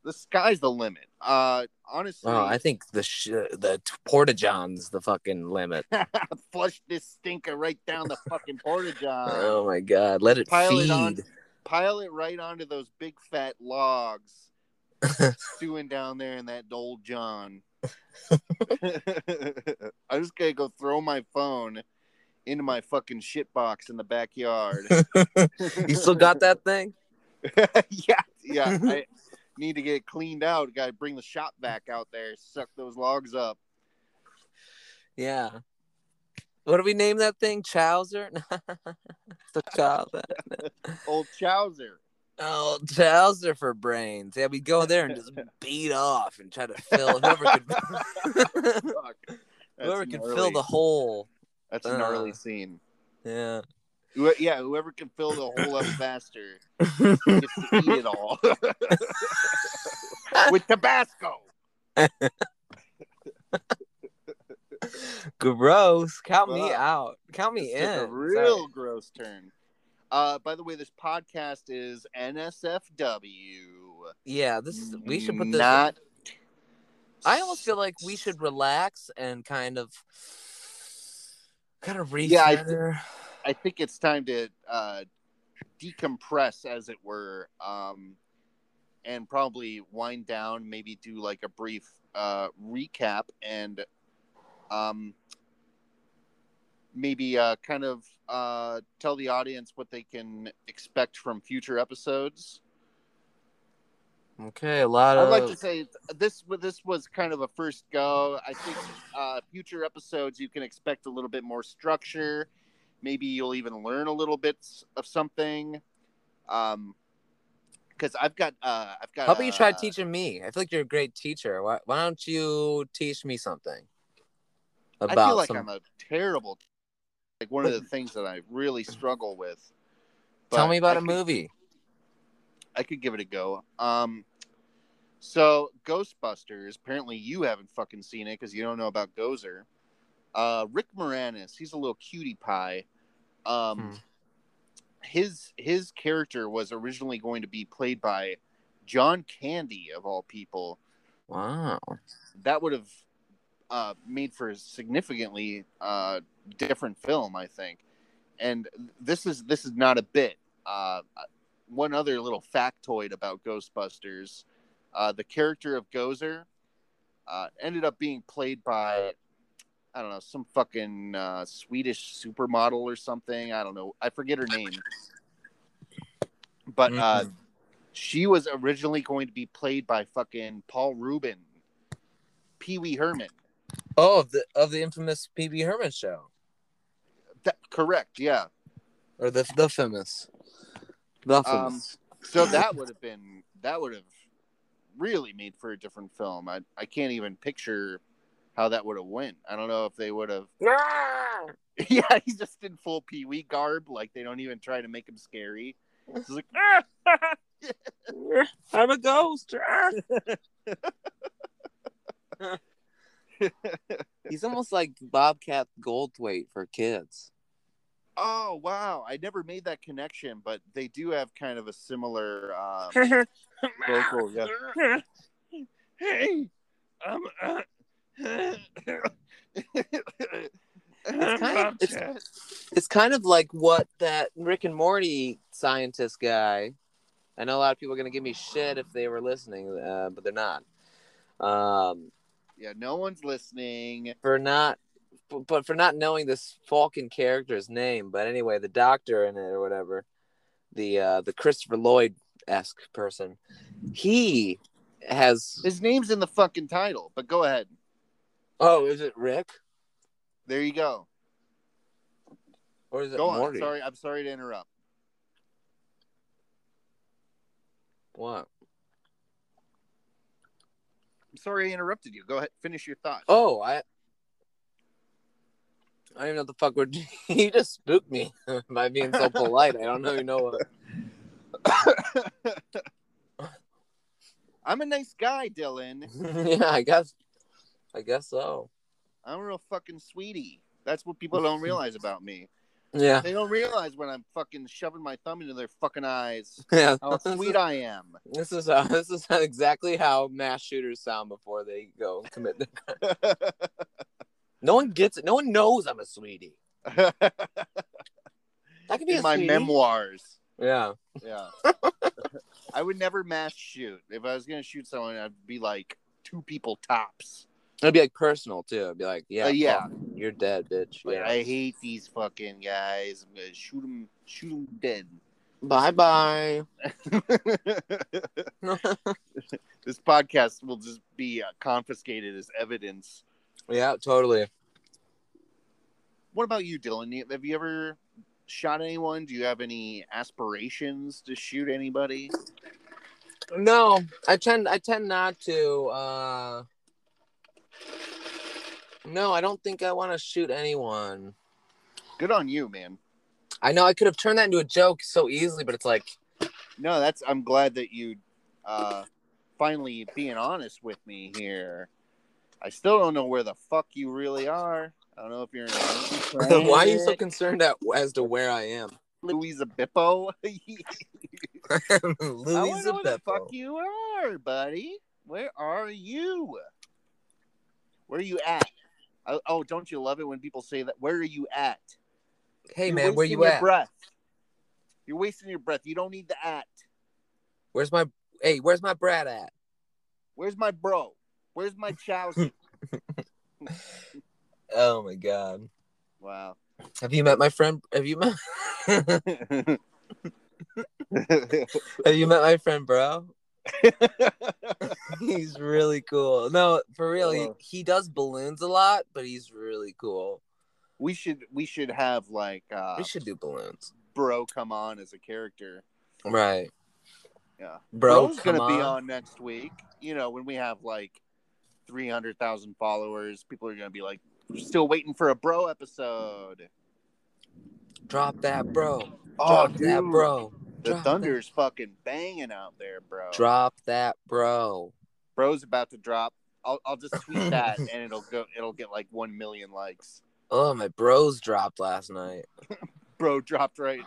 The sky's the limit. Uh, honestly, Oh, I think the sh- the Porta John's the fucking limit. flush this stinker right down the fucking porta john. oh my god, let it Pile feed. it on. Pile it right onto those big fat logs, stewing down there in that old John. I'm just gonna go throw my phone into my fucking shit box in the backyard. you still got that thing? yeah, yeah. I need to get it cleaned out. Got to bring the shop back out there, suck those logs up. Yeah. What do we name that thing? Chowser? the Chowser. Old Chowser. Oh, Chowser for brains. Yeah, we go there and just beat off and try to fill whoever could. Whoever could fill the hole. That's a gnarly uh, scene. Yeah. Yeah, whoever can fill the hole up faster gets to eat it all with Tabasco. Gross. Count me out. Count me in. a real gross turn. Uh, by the way, this podcast is NSFW. Yeah, this is we should put this Not. I almost feel like we should relax and kind of kind of Yeah, I recenter. I think it's time to uh, decompress, as it were, um, and probably wind down. Maybe do like a brief uh, recap and um, maybe uh, kind of uh, tell the audience what they can expect from future episodes. okay, a lot of. I'd like to say this this was kind of a first go. I think uh, future episodes you can expect a little bit more structure. Maybe you'll even learn a little bit of something. Um, because I've got uh, I've got. How about you try uh, teaching me? I feel like you're a great teacher. Why, why don't you teach me something I feel like some? I'm a terrible. Like one of the things that I really struggle with. Tell me about I a could- movie. I could give it a go. Um, so Ghostbusters. Apparently, you haven't fucking seen it because you don't know about Gozer. Uh, Rick Moranis. He's a little cutie pie. Um, Hmm. his his character was originally going to be played by John Candy of all people. Wow. That would have uh, made for a significantly uh, different film, I think. And this is this is not a bit. Uh, one other little factoid about Ghostbusters: uh, the character of Gozer uh, ended up being played by I don't know some fucking uh, Swedish supermodel or something. I don't know. I forget her name, but uh, Mhm. she was originally going to be played by fucking Paul Reubens, Pee Wee Herman. Oh, of the of the infamous Pee Wee Herman show, That, correct, yeah. or the the famous, the Um, famous. So that would have been that would have really made for a different film. I I can't even picture how that would have went. I don't know if they would have. Ah! Yeah, he's just in full Pee Wee garb. Like they don't even try to make him scary. He's like, I'm a ghost. He's almost like Bobcat Goldthwait for kids. oh wow, I never made that connection, but they do have kind of a similar um, vocal. Yeah. Hey, I'm. Uh, It's kind of- it's- It's kind of like what that Rick and Morty scientist guy. I know a lot of people are gonna give me shit if they were listening, uh, but they're not. Um, yeah, no one's listening. for not, but for not knowing this Falcon character's name. But anyway, the doctor in it or whatever, the uh, the Christopher Lloyd esque person, he has. His name's in the fucking title, but go ahead. Oh, is it Rick There you go. or is it Go on. Sorry, I'm sorry to interrupt. What? Sorry I interrupted you. Go ahead, finish your thought. Oh, I. I don't even know what the fuck would he just spooked me by being so polite. I don't even know what. I'm a nice guy, Dylan. yeah, I guess. I guess so. I'm a real fucking sweetie. That's what people don't realize about me. Yeah, They don't realize when I'm fucking shoving my thumb into their fucking eyes yeah. how sweet I am. This is how, this is exactly how mass shooters sound before they go commit. The... No one gets it. No one knows I'm a sweetie. That could be my sweetie. memoirs. Yeah. Yeah. I would never mass shoot. If I was gonna shoot someone, I'd be like two people tops. It'd be like personal too. It'd be like, yeah, Uh, yeah. fuck, you're dead, bitch. Like, Yeah. I hate these fucking guys. I'm gonna shoot them, shoot them dead. Bye bye. this podcast will just be uh, confiscated as evidence. yeah, totally. What about you, Dylan? Have you ever shot anyone? Do you have any aspirations to shoot anybody? No, I tend I tend not to. uh No, I don't think I want to shoot anyone. Good on you, man. I know I could have turned that into a joke so easily, but it's like, No, that's. I'm glad that you uh, finally being honest with me here. I still don't know where the fuck you really are. I don't know if you're in why are you so concerned at, as to where I am? Louisa Bippo. I want to Louisa know where the fuck you are, buddy. Where are you? Where are you at? Oh, oh, don't you love it when people say that? Where are you at? Hey You're man, where you at? Breath. You're wasting your breath. You don't need the at. Where's my hey? Where's my brat at? Where's my bro? Where's my Chowsy? Oh my god. wow. Have you met my friend? Have you met? have you met my friend, bro? He's really cool. No, for real, he, he does balloons a lot, but he's really cool. we should we should have like uh we should do balloons, bro come on as a character. right? Yeah. Bro, Bro's gonna be on. next week. You know, when we have like three hundred thousand followers, people are gonna be like, "We're still waiting for a bro episode." Drop that, bro. Oh, Drop that, bro. The Drop thunder's fucking banging out there, bro. Drop that, bro. Bro's about to drop. I'll I'll just tweet that and it'll go. It'll get like one million likes. Oh, my bros dropped last night. Bro dropped right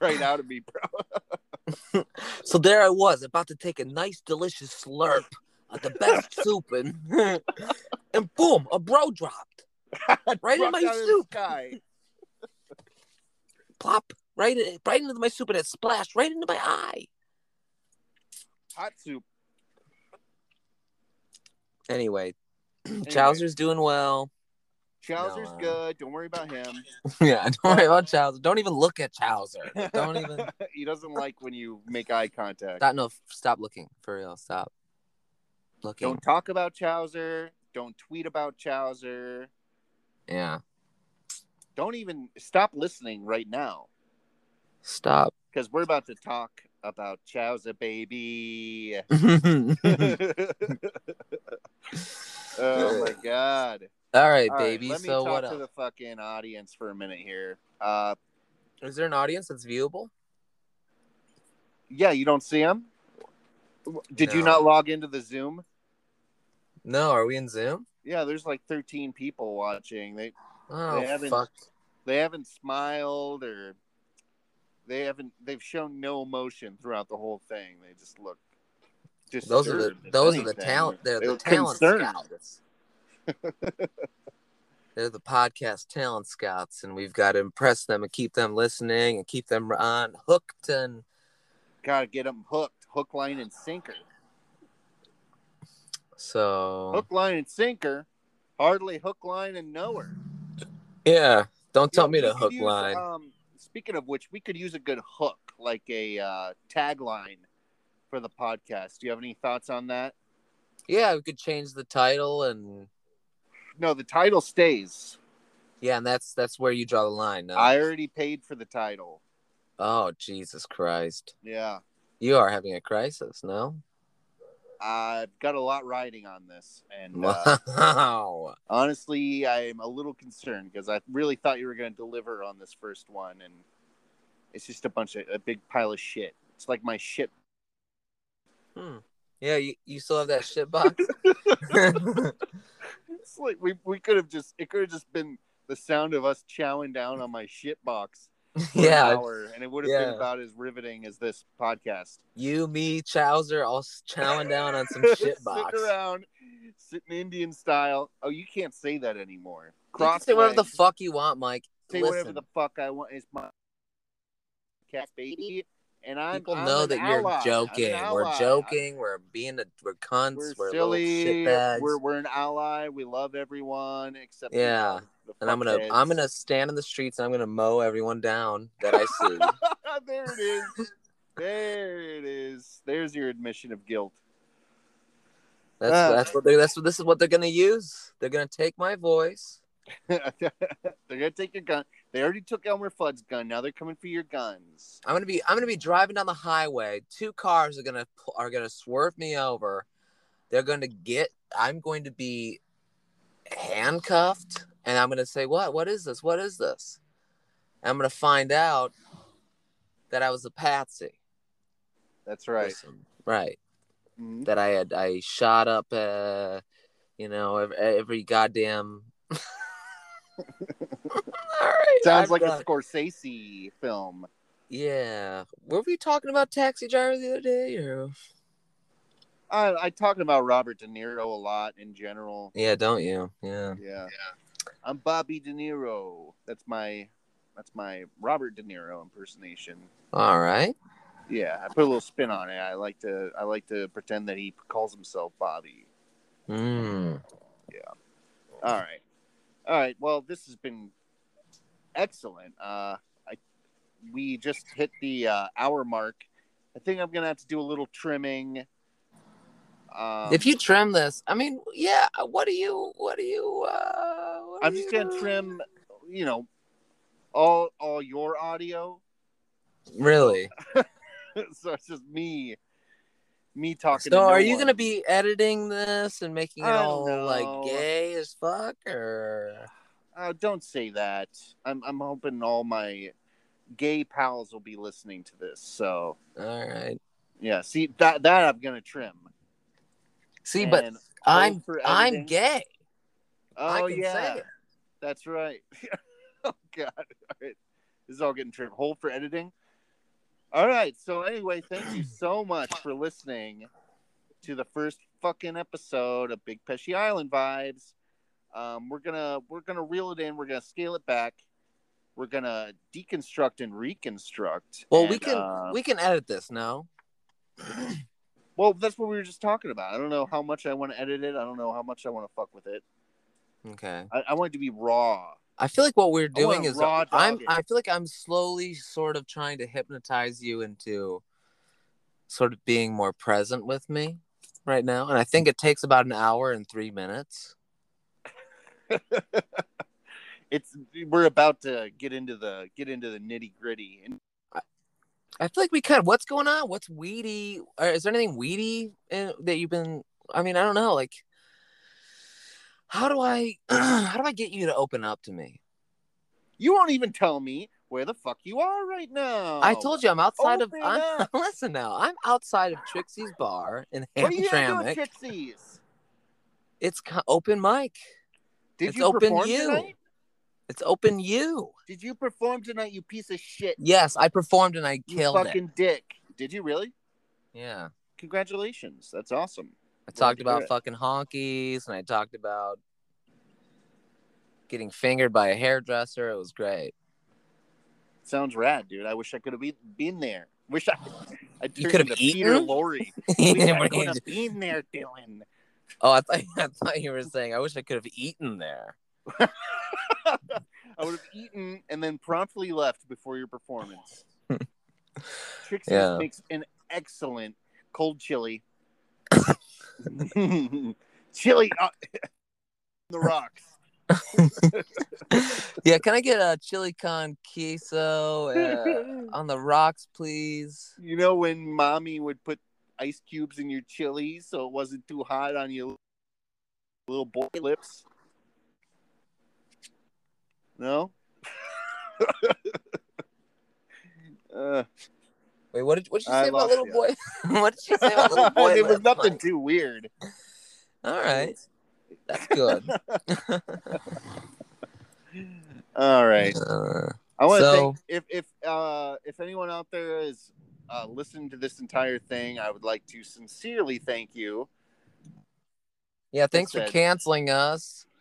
right out of me, bro. So there I was, about to take a nice, delicious slurp of the best soup, and and boom, a bro dropped. Right in my out of the soup. Guy. Plop right, right into my soup, and it splashed right into my eye. Hot soup. Anyway, Chowser's doing well. Chowser's No, good. Don't worry about him. yeah, don't worry about Chowser. Don't even look at Chowser. Don't even. he doesn't like when you make eye contact. Stop, no, stop looking for real. Stop looking. Don't talk about Chowser. Don't tweet about Chowser. Yeah, Don't even stop listening right now stop. because we're about to talk about Chowser, baby. Oh my god. All right, All right, baby. let me so talk what to else? the fucking audience for a minute here. Uh, Is there an audience that's viewable? yeah, you don't see them. Did you not log into the Zoom? No, are we in Zoom? Yeah, there's like 13 people watching. They Oh haven't- fuck. they haven't smiled or they haven't. They've shown no emotion throughout the whole thing. They just look. Those are the those are the talent. They're They the talent concerned. scouts. they're the podcast talent scouts, and we've got to impress them and keep them listening and keep them on hooked and Gotta get them hooked, hook, line, and sinker. so Hook, line, and sinker. Hardly hook, line, and knower. yeah. Don't tell Yeah, me to hook use, line. Um, speaking of which, we could use a good hook, like a uh, tagline for the podcast. Do you have any thoughts on that? yeah, we could change the title and No, the title stays. yeah, and that's that's where you draw the line. No? I already paid for the title. oh Jesus Christ, Yeah, you are having a crisis. No. I've got a lot riding on this, and uh, Wow. honestly, I'm a little concerned because I really thought you were going to deliver on this first one, and it's just a bunch of a big pile of shit. It's like my shit. Hmm. Yeah, you, you still have that shit box? It's like we we could have just it could have just been the sound of us chowing down on my shit box for an yeah, hour, and it would have been about as riveting as this podcast. you, me, Chowser, all chowing down on some shit box. Sitting around, sitting Indian style. Oh, you can't say that anymore. Cross say whatever the fuck you want, Mike. say Listen, whatever the fuck I want. It's my cat baby, and I'm people I'm know that ally. you're joking. We're joking. We're being a we're cunts. We're, We're, silly. We're we're an ally. We love everyone except Yeah. the and I'm gonna. I'm gonna stand in the streets and I'm gonna mow everyone down that I see. there it is. There it is. There's your admission of guilt. That's Ah. that's what they that's what this is what they're gonna use. They're gonna take my voice. they're gonna take your gun. They already took Elmer Fudd's gun. Now they're coming for your guns. I'm gonna be I'm gonna be driving down the highway. Two cars are gonna are gonna swerve me over. They're gonna get. I'm going to be handcuffed, and I'm gonna say, "What? What is this? What is this?" And I'm gonna find out that I was a patsy. That's right. Listen, right. Mhm. That I had I shot up. Uh, you know, every, every goddamn. All right, Sounds I'm like done. a Scorsese film. Yeah. Were we talking about Taxi Driver the other day? Or... I I talking about Robert De Niro a lot in general. Yeah, don't you? Yeah. Yeah. I'm Bobby De Niro. That's my that's my Robert De Niro impersonation. All right. Yeah, I put a little spin on it. I like to I like to pretend that he calls himself Bobby. Mm. All right. All right. Well, this has been excellent. Uh I we just hit the uh, hour mark. I think I'm going to have to do a little trimming. Um, if you trim this, I mean, yeah. What do you? What do you? Uh, what I'm do just you going to do? trim, you know, all all your audio. Really? so it's just me me talking So, no are you one. gonna be editing this and making it all know. like gay as fuck, or? Uh, don't say that. I'm I'm hoping all my gay pals will be listening to this. So All right. yeah, see that that I'm gonna trim. See, but I'm I'm gay. Oh yeah, that's right. oh god, all right. This is all getting trimmed. Hold for editing. All right. So anyway, thank you so much for listening to the first fucking episode of Big Pesci Island vibes. Um, we're gonna we're gonna reel it in. We're gonna scale it back. We're gonna deconstruct and reconstruct. Well, we can uh, we can edit this now. well, that's what we were just talking about. I don't know how much I want to edit it. I don't know how much I want to fuck with it. Okay. I, I want it to be raw. I feel like what we're doing is raw I'm it. I feel like I'm slowly sort of trying to hypnotize you into sort of being more present with me right now. And I think it takes about an hour and 3 minutes. it's we're about to get into the get into the nitty gritty and I feel like we kind of what's going on? What's weedy? Or is there anything weedy in, that you've been I mean, I don't know, like How do I how do I get you to open up to me? You won't even tell me where the fuck you are right now. I told you I'm outside Open of. I'm, listen now, I'm outside of Trixie's bar in What are you gonna do Hamtramck. at Trixie's? It's open mic. Did It's you open perform you. tonight? It's open you. Did you perform tonight, you piece of shit? Yes, I performed and I You killed fucking it. dick. Did you really? Yeah. Congratulations. That's awesome. I Glad talked about fucking honkies and I talked about getting fingered by a hairdresser. It was great. Sounds rad, dude. I wish I could have be- been there. Wish I I You could have into Peter eaten? Lorre. Wish I could have been there, Dylan. Oh, I thought I thought you were saying I wish I could have eaten there. I would have eaten and then promptly left before your performance. Trixie's Yeah. makes an excellent cold chili. chili on the rocks. yeah, can I get a chili con queso uh, on the rocks, please? You know when mommy would put ice cubes in your chili so it wasn't too hot on your little boy lips? No? uh, Wait, what did what did you I say about little you. boy? what did you say about little boy? it was nothing too weird. All right, that's good. All right. Uh, I want to So- thank if if uh if anyone out there is uh listening to this entire thing, I would like to sincerely thank you. yeah, thanks for canceling us.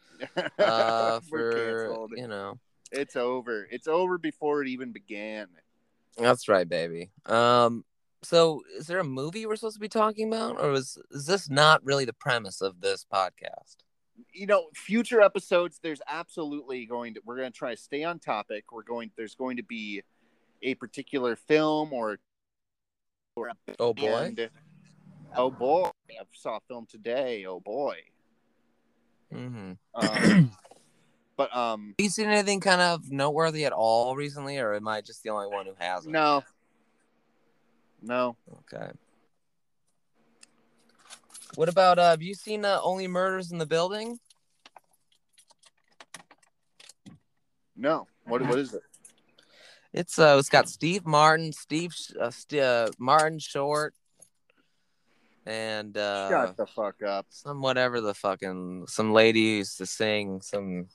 Uh, for canceled. you know, It's over. It's over before it even began. that's right, baby. Um, so is there a movie we're supposed to be talking about, or is is this not really the premise of this podcast? You know, future episodes. There's absolutely going to. We're going to try to stay on topic. We're going. There's going to be a particular film or Oh boy. band. Oh boy! I saw a film today. Oh boy! Mm-hmm. Um, but um, Have you seen anything kind of noteworthy at all recently, or am I just the only one who hasn't? no, no. Okay. What about uh have you seen uh, Only Murders in the Building? No. What what is it? It's uh it's got Steve Martin, Steve uh, St- uh, Martin Short and uh Shut the fuck up. some whatever the fucking some lady used to sing some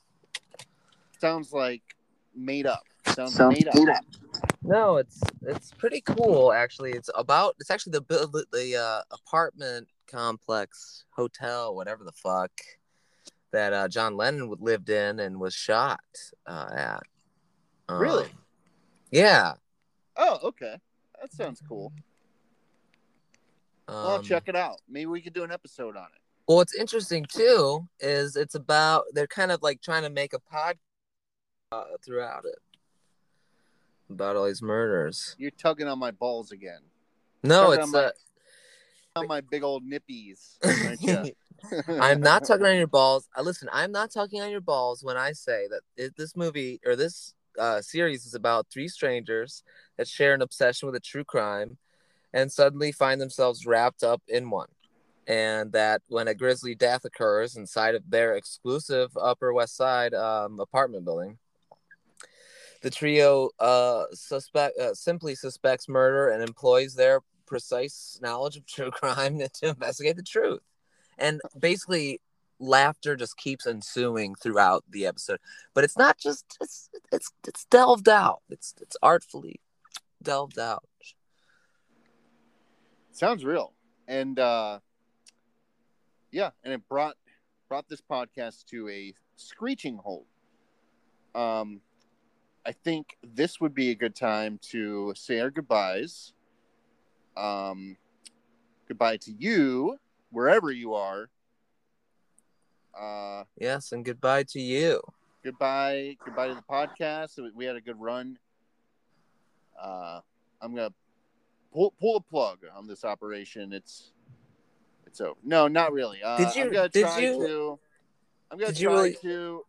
Sounds like made up. Sounds, made, up. No, it's it's pretty cool actually. It's about it's actually the build the uh, apartment complex hotel whatever the fuck that uh, John Lennon lived in and was shot uh, at. Um, Really? Yeah. Oh, okay. That sounds cool. I'll Um, check it out. Maybe we could do an episode on it. Well, what's interesting too is it's about they're kind of like trying to make a pod uh, throughout it about all these murders. You're tugging on my balls again. No, Tugging it's on my- uh, On my big old nippies. I'm not tugging on your balls. Uh, listen, I'm not tugging on your balls when I say that this movie or this uh, series is about three strangers that share an obsession with a true crime and suddenly find themselves wrapped up in one. And that when a grisly death occurs inside of their exclusive Upper West Side um, apartment building, the trio uh, suspect uh, simply suspects murder and employs their precise knowledge of true crime to investigate the truth and basically laughter just keeps ensuing throughout the episode but it's not just it's it's it's delved out it's it's artfully delved out Sounds real. And uh yeah, and it brought brought this podcast to a screeching halt. Um I think this would be a good time to say our goodbyes. Um goodbye to you wherever you are. Uh yes and goodbye to you. goodbye goodbye to the podcast. We had a good run. Uh i'm gonna pull pull a plug on this operation. It's it's over. No not really. Uh, Did you- i'm gonna did try you- to i'm gonna did you try really- to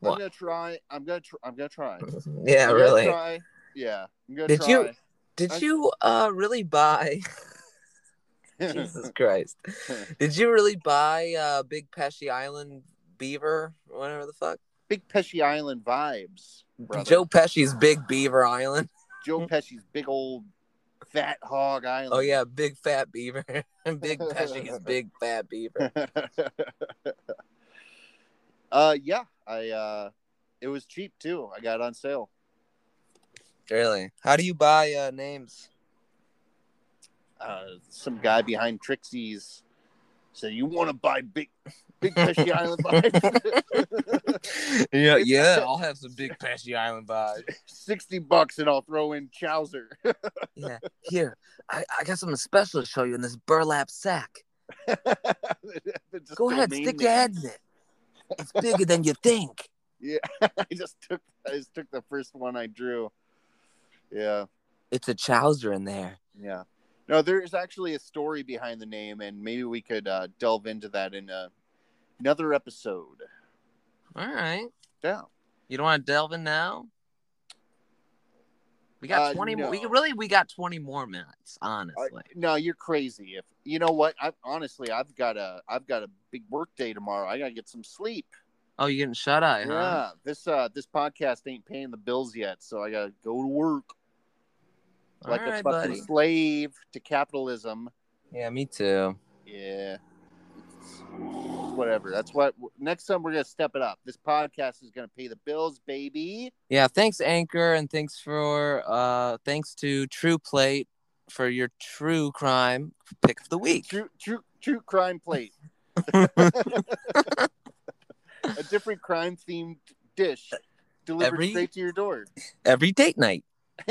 What? i'm gonna try i'm gonna tr- i'm gonna try. Yeah I'm really. try. yeah i'm gonna Did try. you- did I- you uh really buy jesus christ did you really buy uh big pesci island Beaver, whatever the fuck. Big Pesci Island vibes. Brother. Joe Pesci's Big Beaver Island. Joe Pesci's big old fat hog island. Oh yeah, Big Fat Beaver. big Pesci's Big Fat Beaver. uh yeah, I uh it was cheap too. I got it on sale. Really? How do you buy uh, names? Uh some guy behind Trixie's said you want to buy big big Pesci Island vibes. yeah, yeah. I'll have some Big Pesci Island vibes. 60 bucks and I'll throw in Chowser. Yeah. Here, I, I got something special to show you in this burlap sack. Go ahead, domain stick your head in it. It's bigger than you think. Yeah, I just took I just took the first one I drew. Yeah, It's a chowser in there. yeah. No, there's actually a story behind the name, and maybe we could uh, delve into that in uh, another episode. All right. Yeah. You don't want to delve in now? We got Uh, 20 more. We really we got 20 more minutes, honestly. no, you're crazy. If you know what, I honestly, I've got a I've got a big work day tomorrow. I gotta get some sleep. oh, you're getting shut eye, huh? Yeah, this uh this podcast ain't paying the bills yet, so I gotta go to work All like right, a fucking buddy. slave to capitalism. Yeah, me too. Yeah. It's- whatever. That's what next time we're gonna step it up. This podcast is gonna pay the bills, baby. Yeah, thanks Anchor and thanks for uh thanks to True Plate for your true crime pick of the week. True true true crime plate. a different crime themed dish delivered Every- straight to your door. Every date night.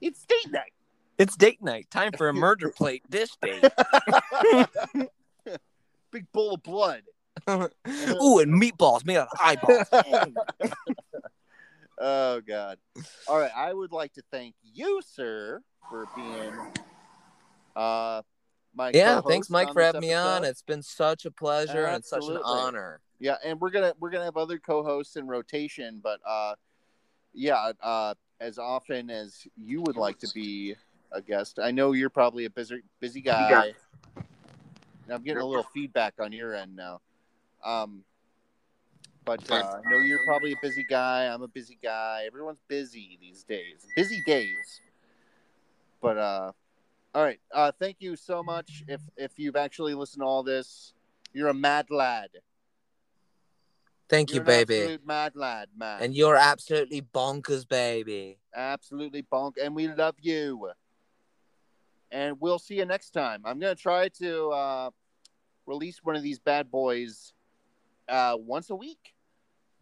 it's date night. It's date night. Time for a murder plate this date. Big bowl of blood. Ooh, and meatballs made out of eyeballs. Oh God! All right, I would like to thank you, sir, for being uh my yeah, thanks Mike for having me on. It's been such a pleasure and such an honor. Yeah, and we're gonna we're gonna have other co-hosts in rotation, but uh, yeah, uh, as often as you would like to be a guest, I know you're probably a busy busy guy. And I'm getting a little feedback on your end now. Um, but uh, I know you're probably a busy guy. I'm a busy guy. Everyone's busy these days. Busy days. But uh, all right. Uh, thank you so much. If if you've actually listened to all this, you're a mad lad. Thank You're you, an baby. absolute mad lad, man. And you're absolutely bonkers, baby. absolutely bonk, and we love you. And we'll see you next time. I'm gonna try to uh, release one of these bad boys uh, once a week.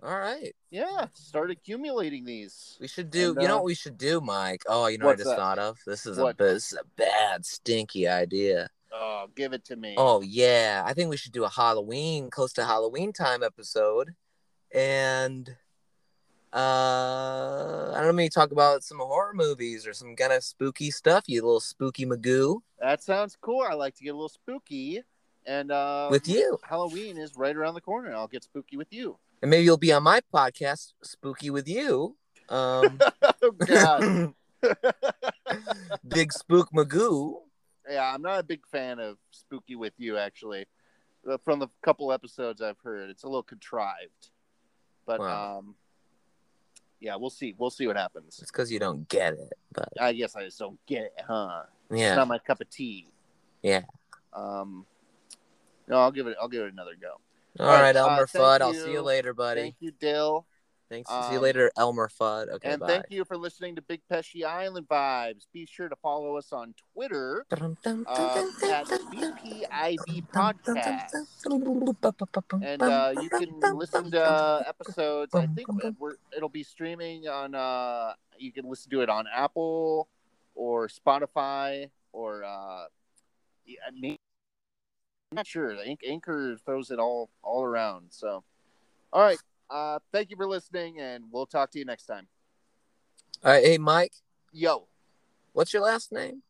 All right. Yeah, start accumulating these. We should do. And, you know uh, what we should do, Mike? Oh, you know what I just that? thought of. This is What? a this is a bad, stinky idea. Oh, give it to me. Oh yeah, I think we should do a Halloween, close to Halloween time episode, and uh, I don't know, maybe talk about some horror movies or some kind of spooky stuff. You little spooky Magoo that sounds cool. I like to get a little spooky, and uh, with you, Halloween is right around the corner. I'll get spooky with you. and maybe you'll be on my podcast, Spooky with You. Um, oh God. Big Spook Magoo. Yeah, I'm not a big fan of Spooky with You, actually. Uh, From the couple episodes I've heard, it's a little contrived. But Wow. um, yeah, we'll see. We'll see what happens. It's because you don't get it, but I guess I just don't get it, huh? Yeah, it's not my cup of tea. Yeah. Um, no, I'll give it. I'll give it another go. all right, right, uh, Elmer thank Fudd. I'll see you later, buddy. Thank you, Dill, Thanks. see you Um, later, Elmer Fudd. Okay, and bye. thank you for listening to Big Pesci Island Vibes. Be sure to follow us on Twitter um, at BPIV Podcast. and uh, you can listen to episodes. I think we're, it'll be streaming on. Uh, you can listen to it on Apple or Spotify or. Uh, I'm not sure. Anchor throws it all all around. So, all right. Uh, thank you for listening, and we'll talk to you next time. All right, hey Mike, Yo, what's your last name?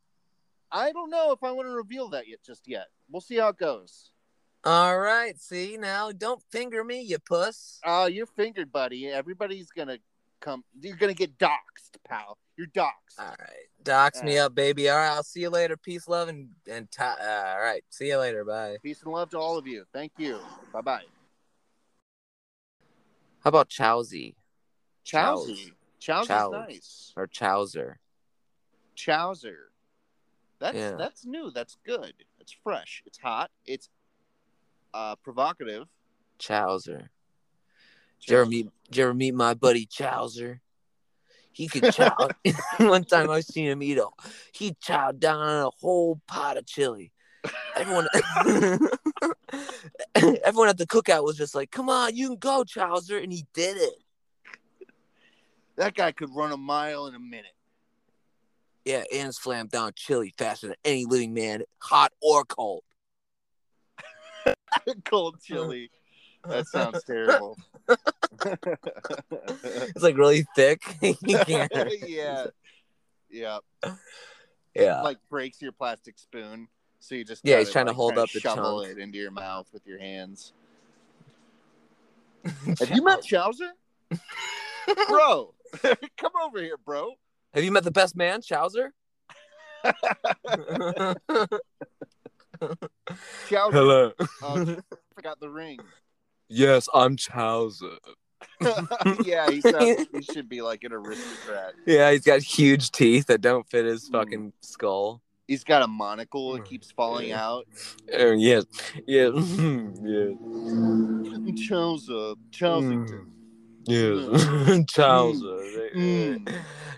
I don't know if I want to reveal that yet. Just yet. We'll see how it goes. All right, see now, don't finger me, you puss. Uh, you're fingered, buddy. Everybody's gonna come. You're gonna get doxxed, pal. You're doxxed. All right. Dox me up, baby. All right. I'll see you later. Peace, love, and and ti uh, all right. See you later. Bye. Peace and love to all of you. Thank you. Bye bye. How about Chowsy Chowsy. Chowsy's Chows. nice. or Chowser? Chowser. That's Yeah. that's new. That's good. It's fresh. It's hot. It's uh provocative. Chowser. Did you ever meet? Did you ever meet my buddy Chowser? He could chow. One time I seen him eat a. He chowed down on a whole pot of chili. Everyone, everyone at the cookout was just like, "Come on, you can go, Chowser," and he did it. That guy could run a mile in a minute. Yeah, and slammed down chili faster than any living man, hot or cold. Cold chili. That sounds terrible. It's like really thick. yeah. Yeah. Yeah. Like breaks your plastic spoon. So you just Yeah, he's gotta, trying to hold kinda up the shovel chunk. it into your mouth with your hands. Have you met Chowser? bro, come over here, bro. Have you met the best man, Chowser? Chowser. Hello. Oh, forgot the ring. Yes, I'm Chowser. yeah, he, sounds, he should be like an aristocrat. Yeah, he's got huge teeth that don't fit his Mm. fucking skull. He's got a monocle that keeps falling out. Oh, yes, yes, yes, Chowser, Chowsington. yes, Chowser. Mm.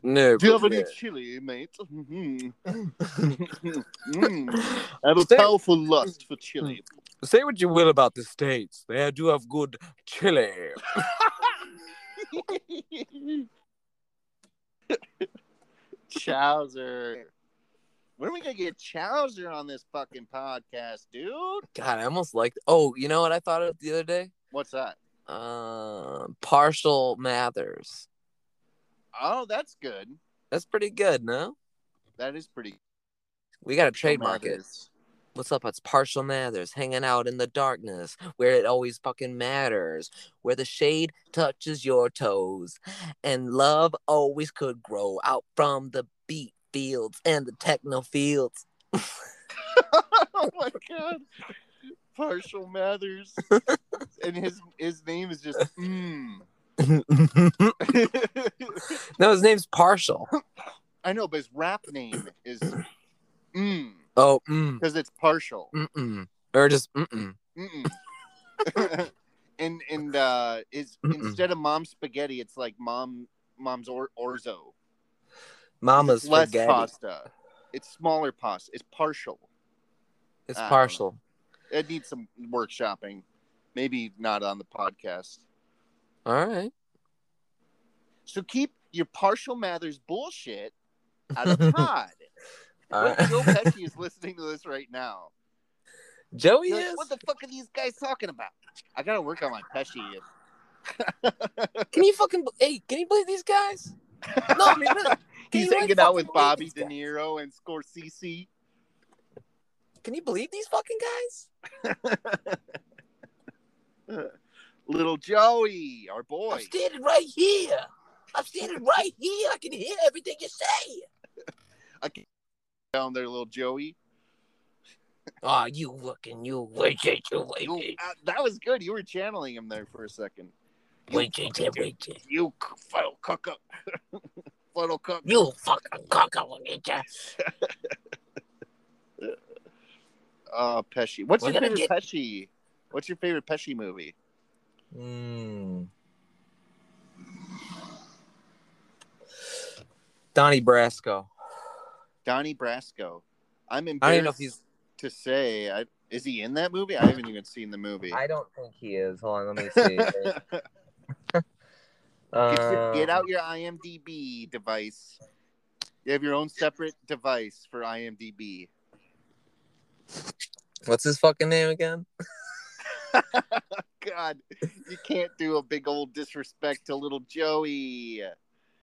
No, Do you have but- any chili, mate? Mhm. Mm. I have a Say- powerful lust for chili. say what you will about the states, they do have good chili. Chowser. When are we gonna get Chowser on this fucking podcast, dude? God, I almost like. Oh, you know what I thought of the other day? What's that? Uh, partial Mathers. Oh, that's good. That's pretty good, no? That is pretty. We got a trademark it. What's up? It's Partial Mathers, hanging out in the darkness, where it always fucking matters, where the shade touches your toes, and love always could grow out from the beat fields and the techno fields. oh my god. Partial Mathers. and his his name is just mm. no, his name's Partial. I know, but his rap name is mm Oh, mm, because it's partial. mm-mm. Or just mm-mm. Mm-mm. and and uh is instead of mom spaghetti, it's like mom mom's or, orzo. Mama's It's less spaghetti. pasta. It's smaller pasta. It's partial. It's uh, I partial. It needs some workshopping. Maybe not on the podcast. All right. So keep your partial Mathers bullshit out of pod. Right. Joe Pesci is listening to this right now? Joey like, is. what the fuck are these guys talking about? I gotta work on my Pesci. Can you fucking hey? Can you believe these guys? No, I mean, He's you hanging out with Bobby De? Niro and Scorsese. Can you believe these fucking guys? Little Joey, our boy. I'm standing right here. I'm standing right here. I can hear everything you say. I can down there, little Joey. Oh, you looking, you wait, wait, you wait, You- uh, that was good. You were channeling him there for a second. You, wait, wait, wait, you c- fuddle cook fuddle cook. You fucking cock, I will get ya. Uh, Pesci. What's We're your favorite get- Pesci? What's your favorite Pesci movie? Hmm. Donnie Brasco. Donnie Brasco. I'm embarrassed I don't know if he's. to say. I, is he in that movie? I haven't even seen the movie. I don't think he is. Hold on, let me see. Get, get Um, out your IMDb device. You have your own separate device for IMDb. What's his fucking name again? God, you can't do a big old disrespect to little Joey.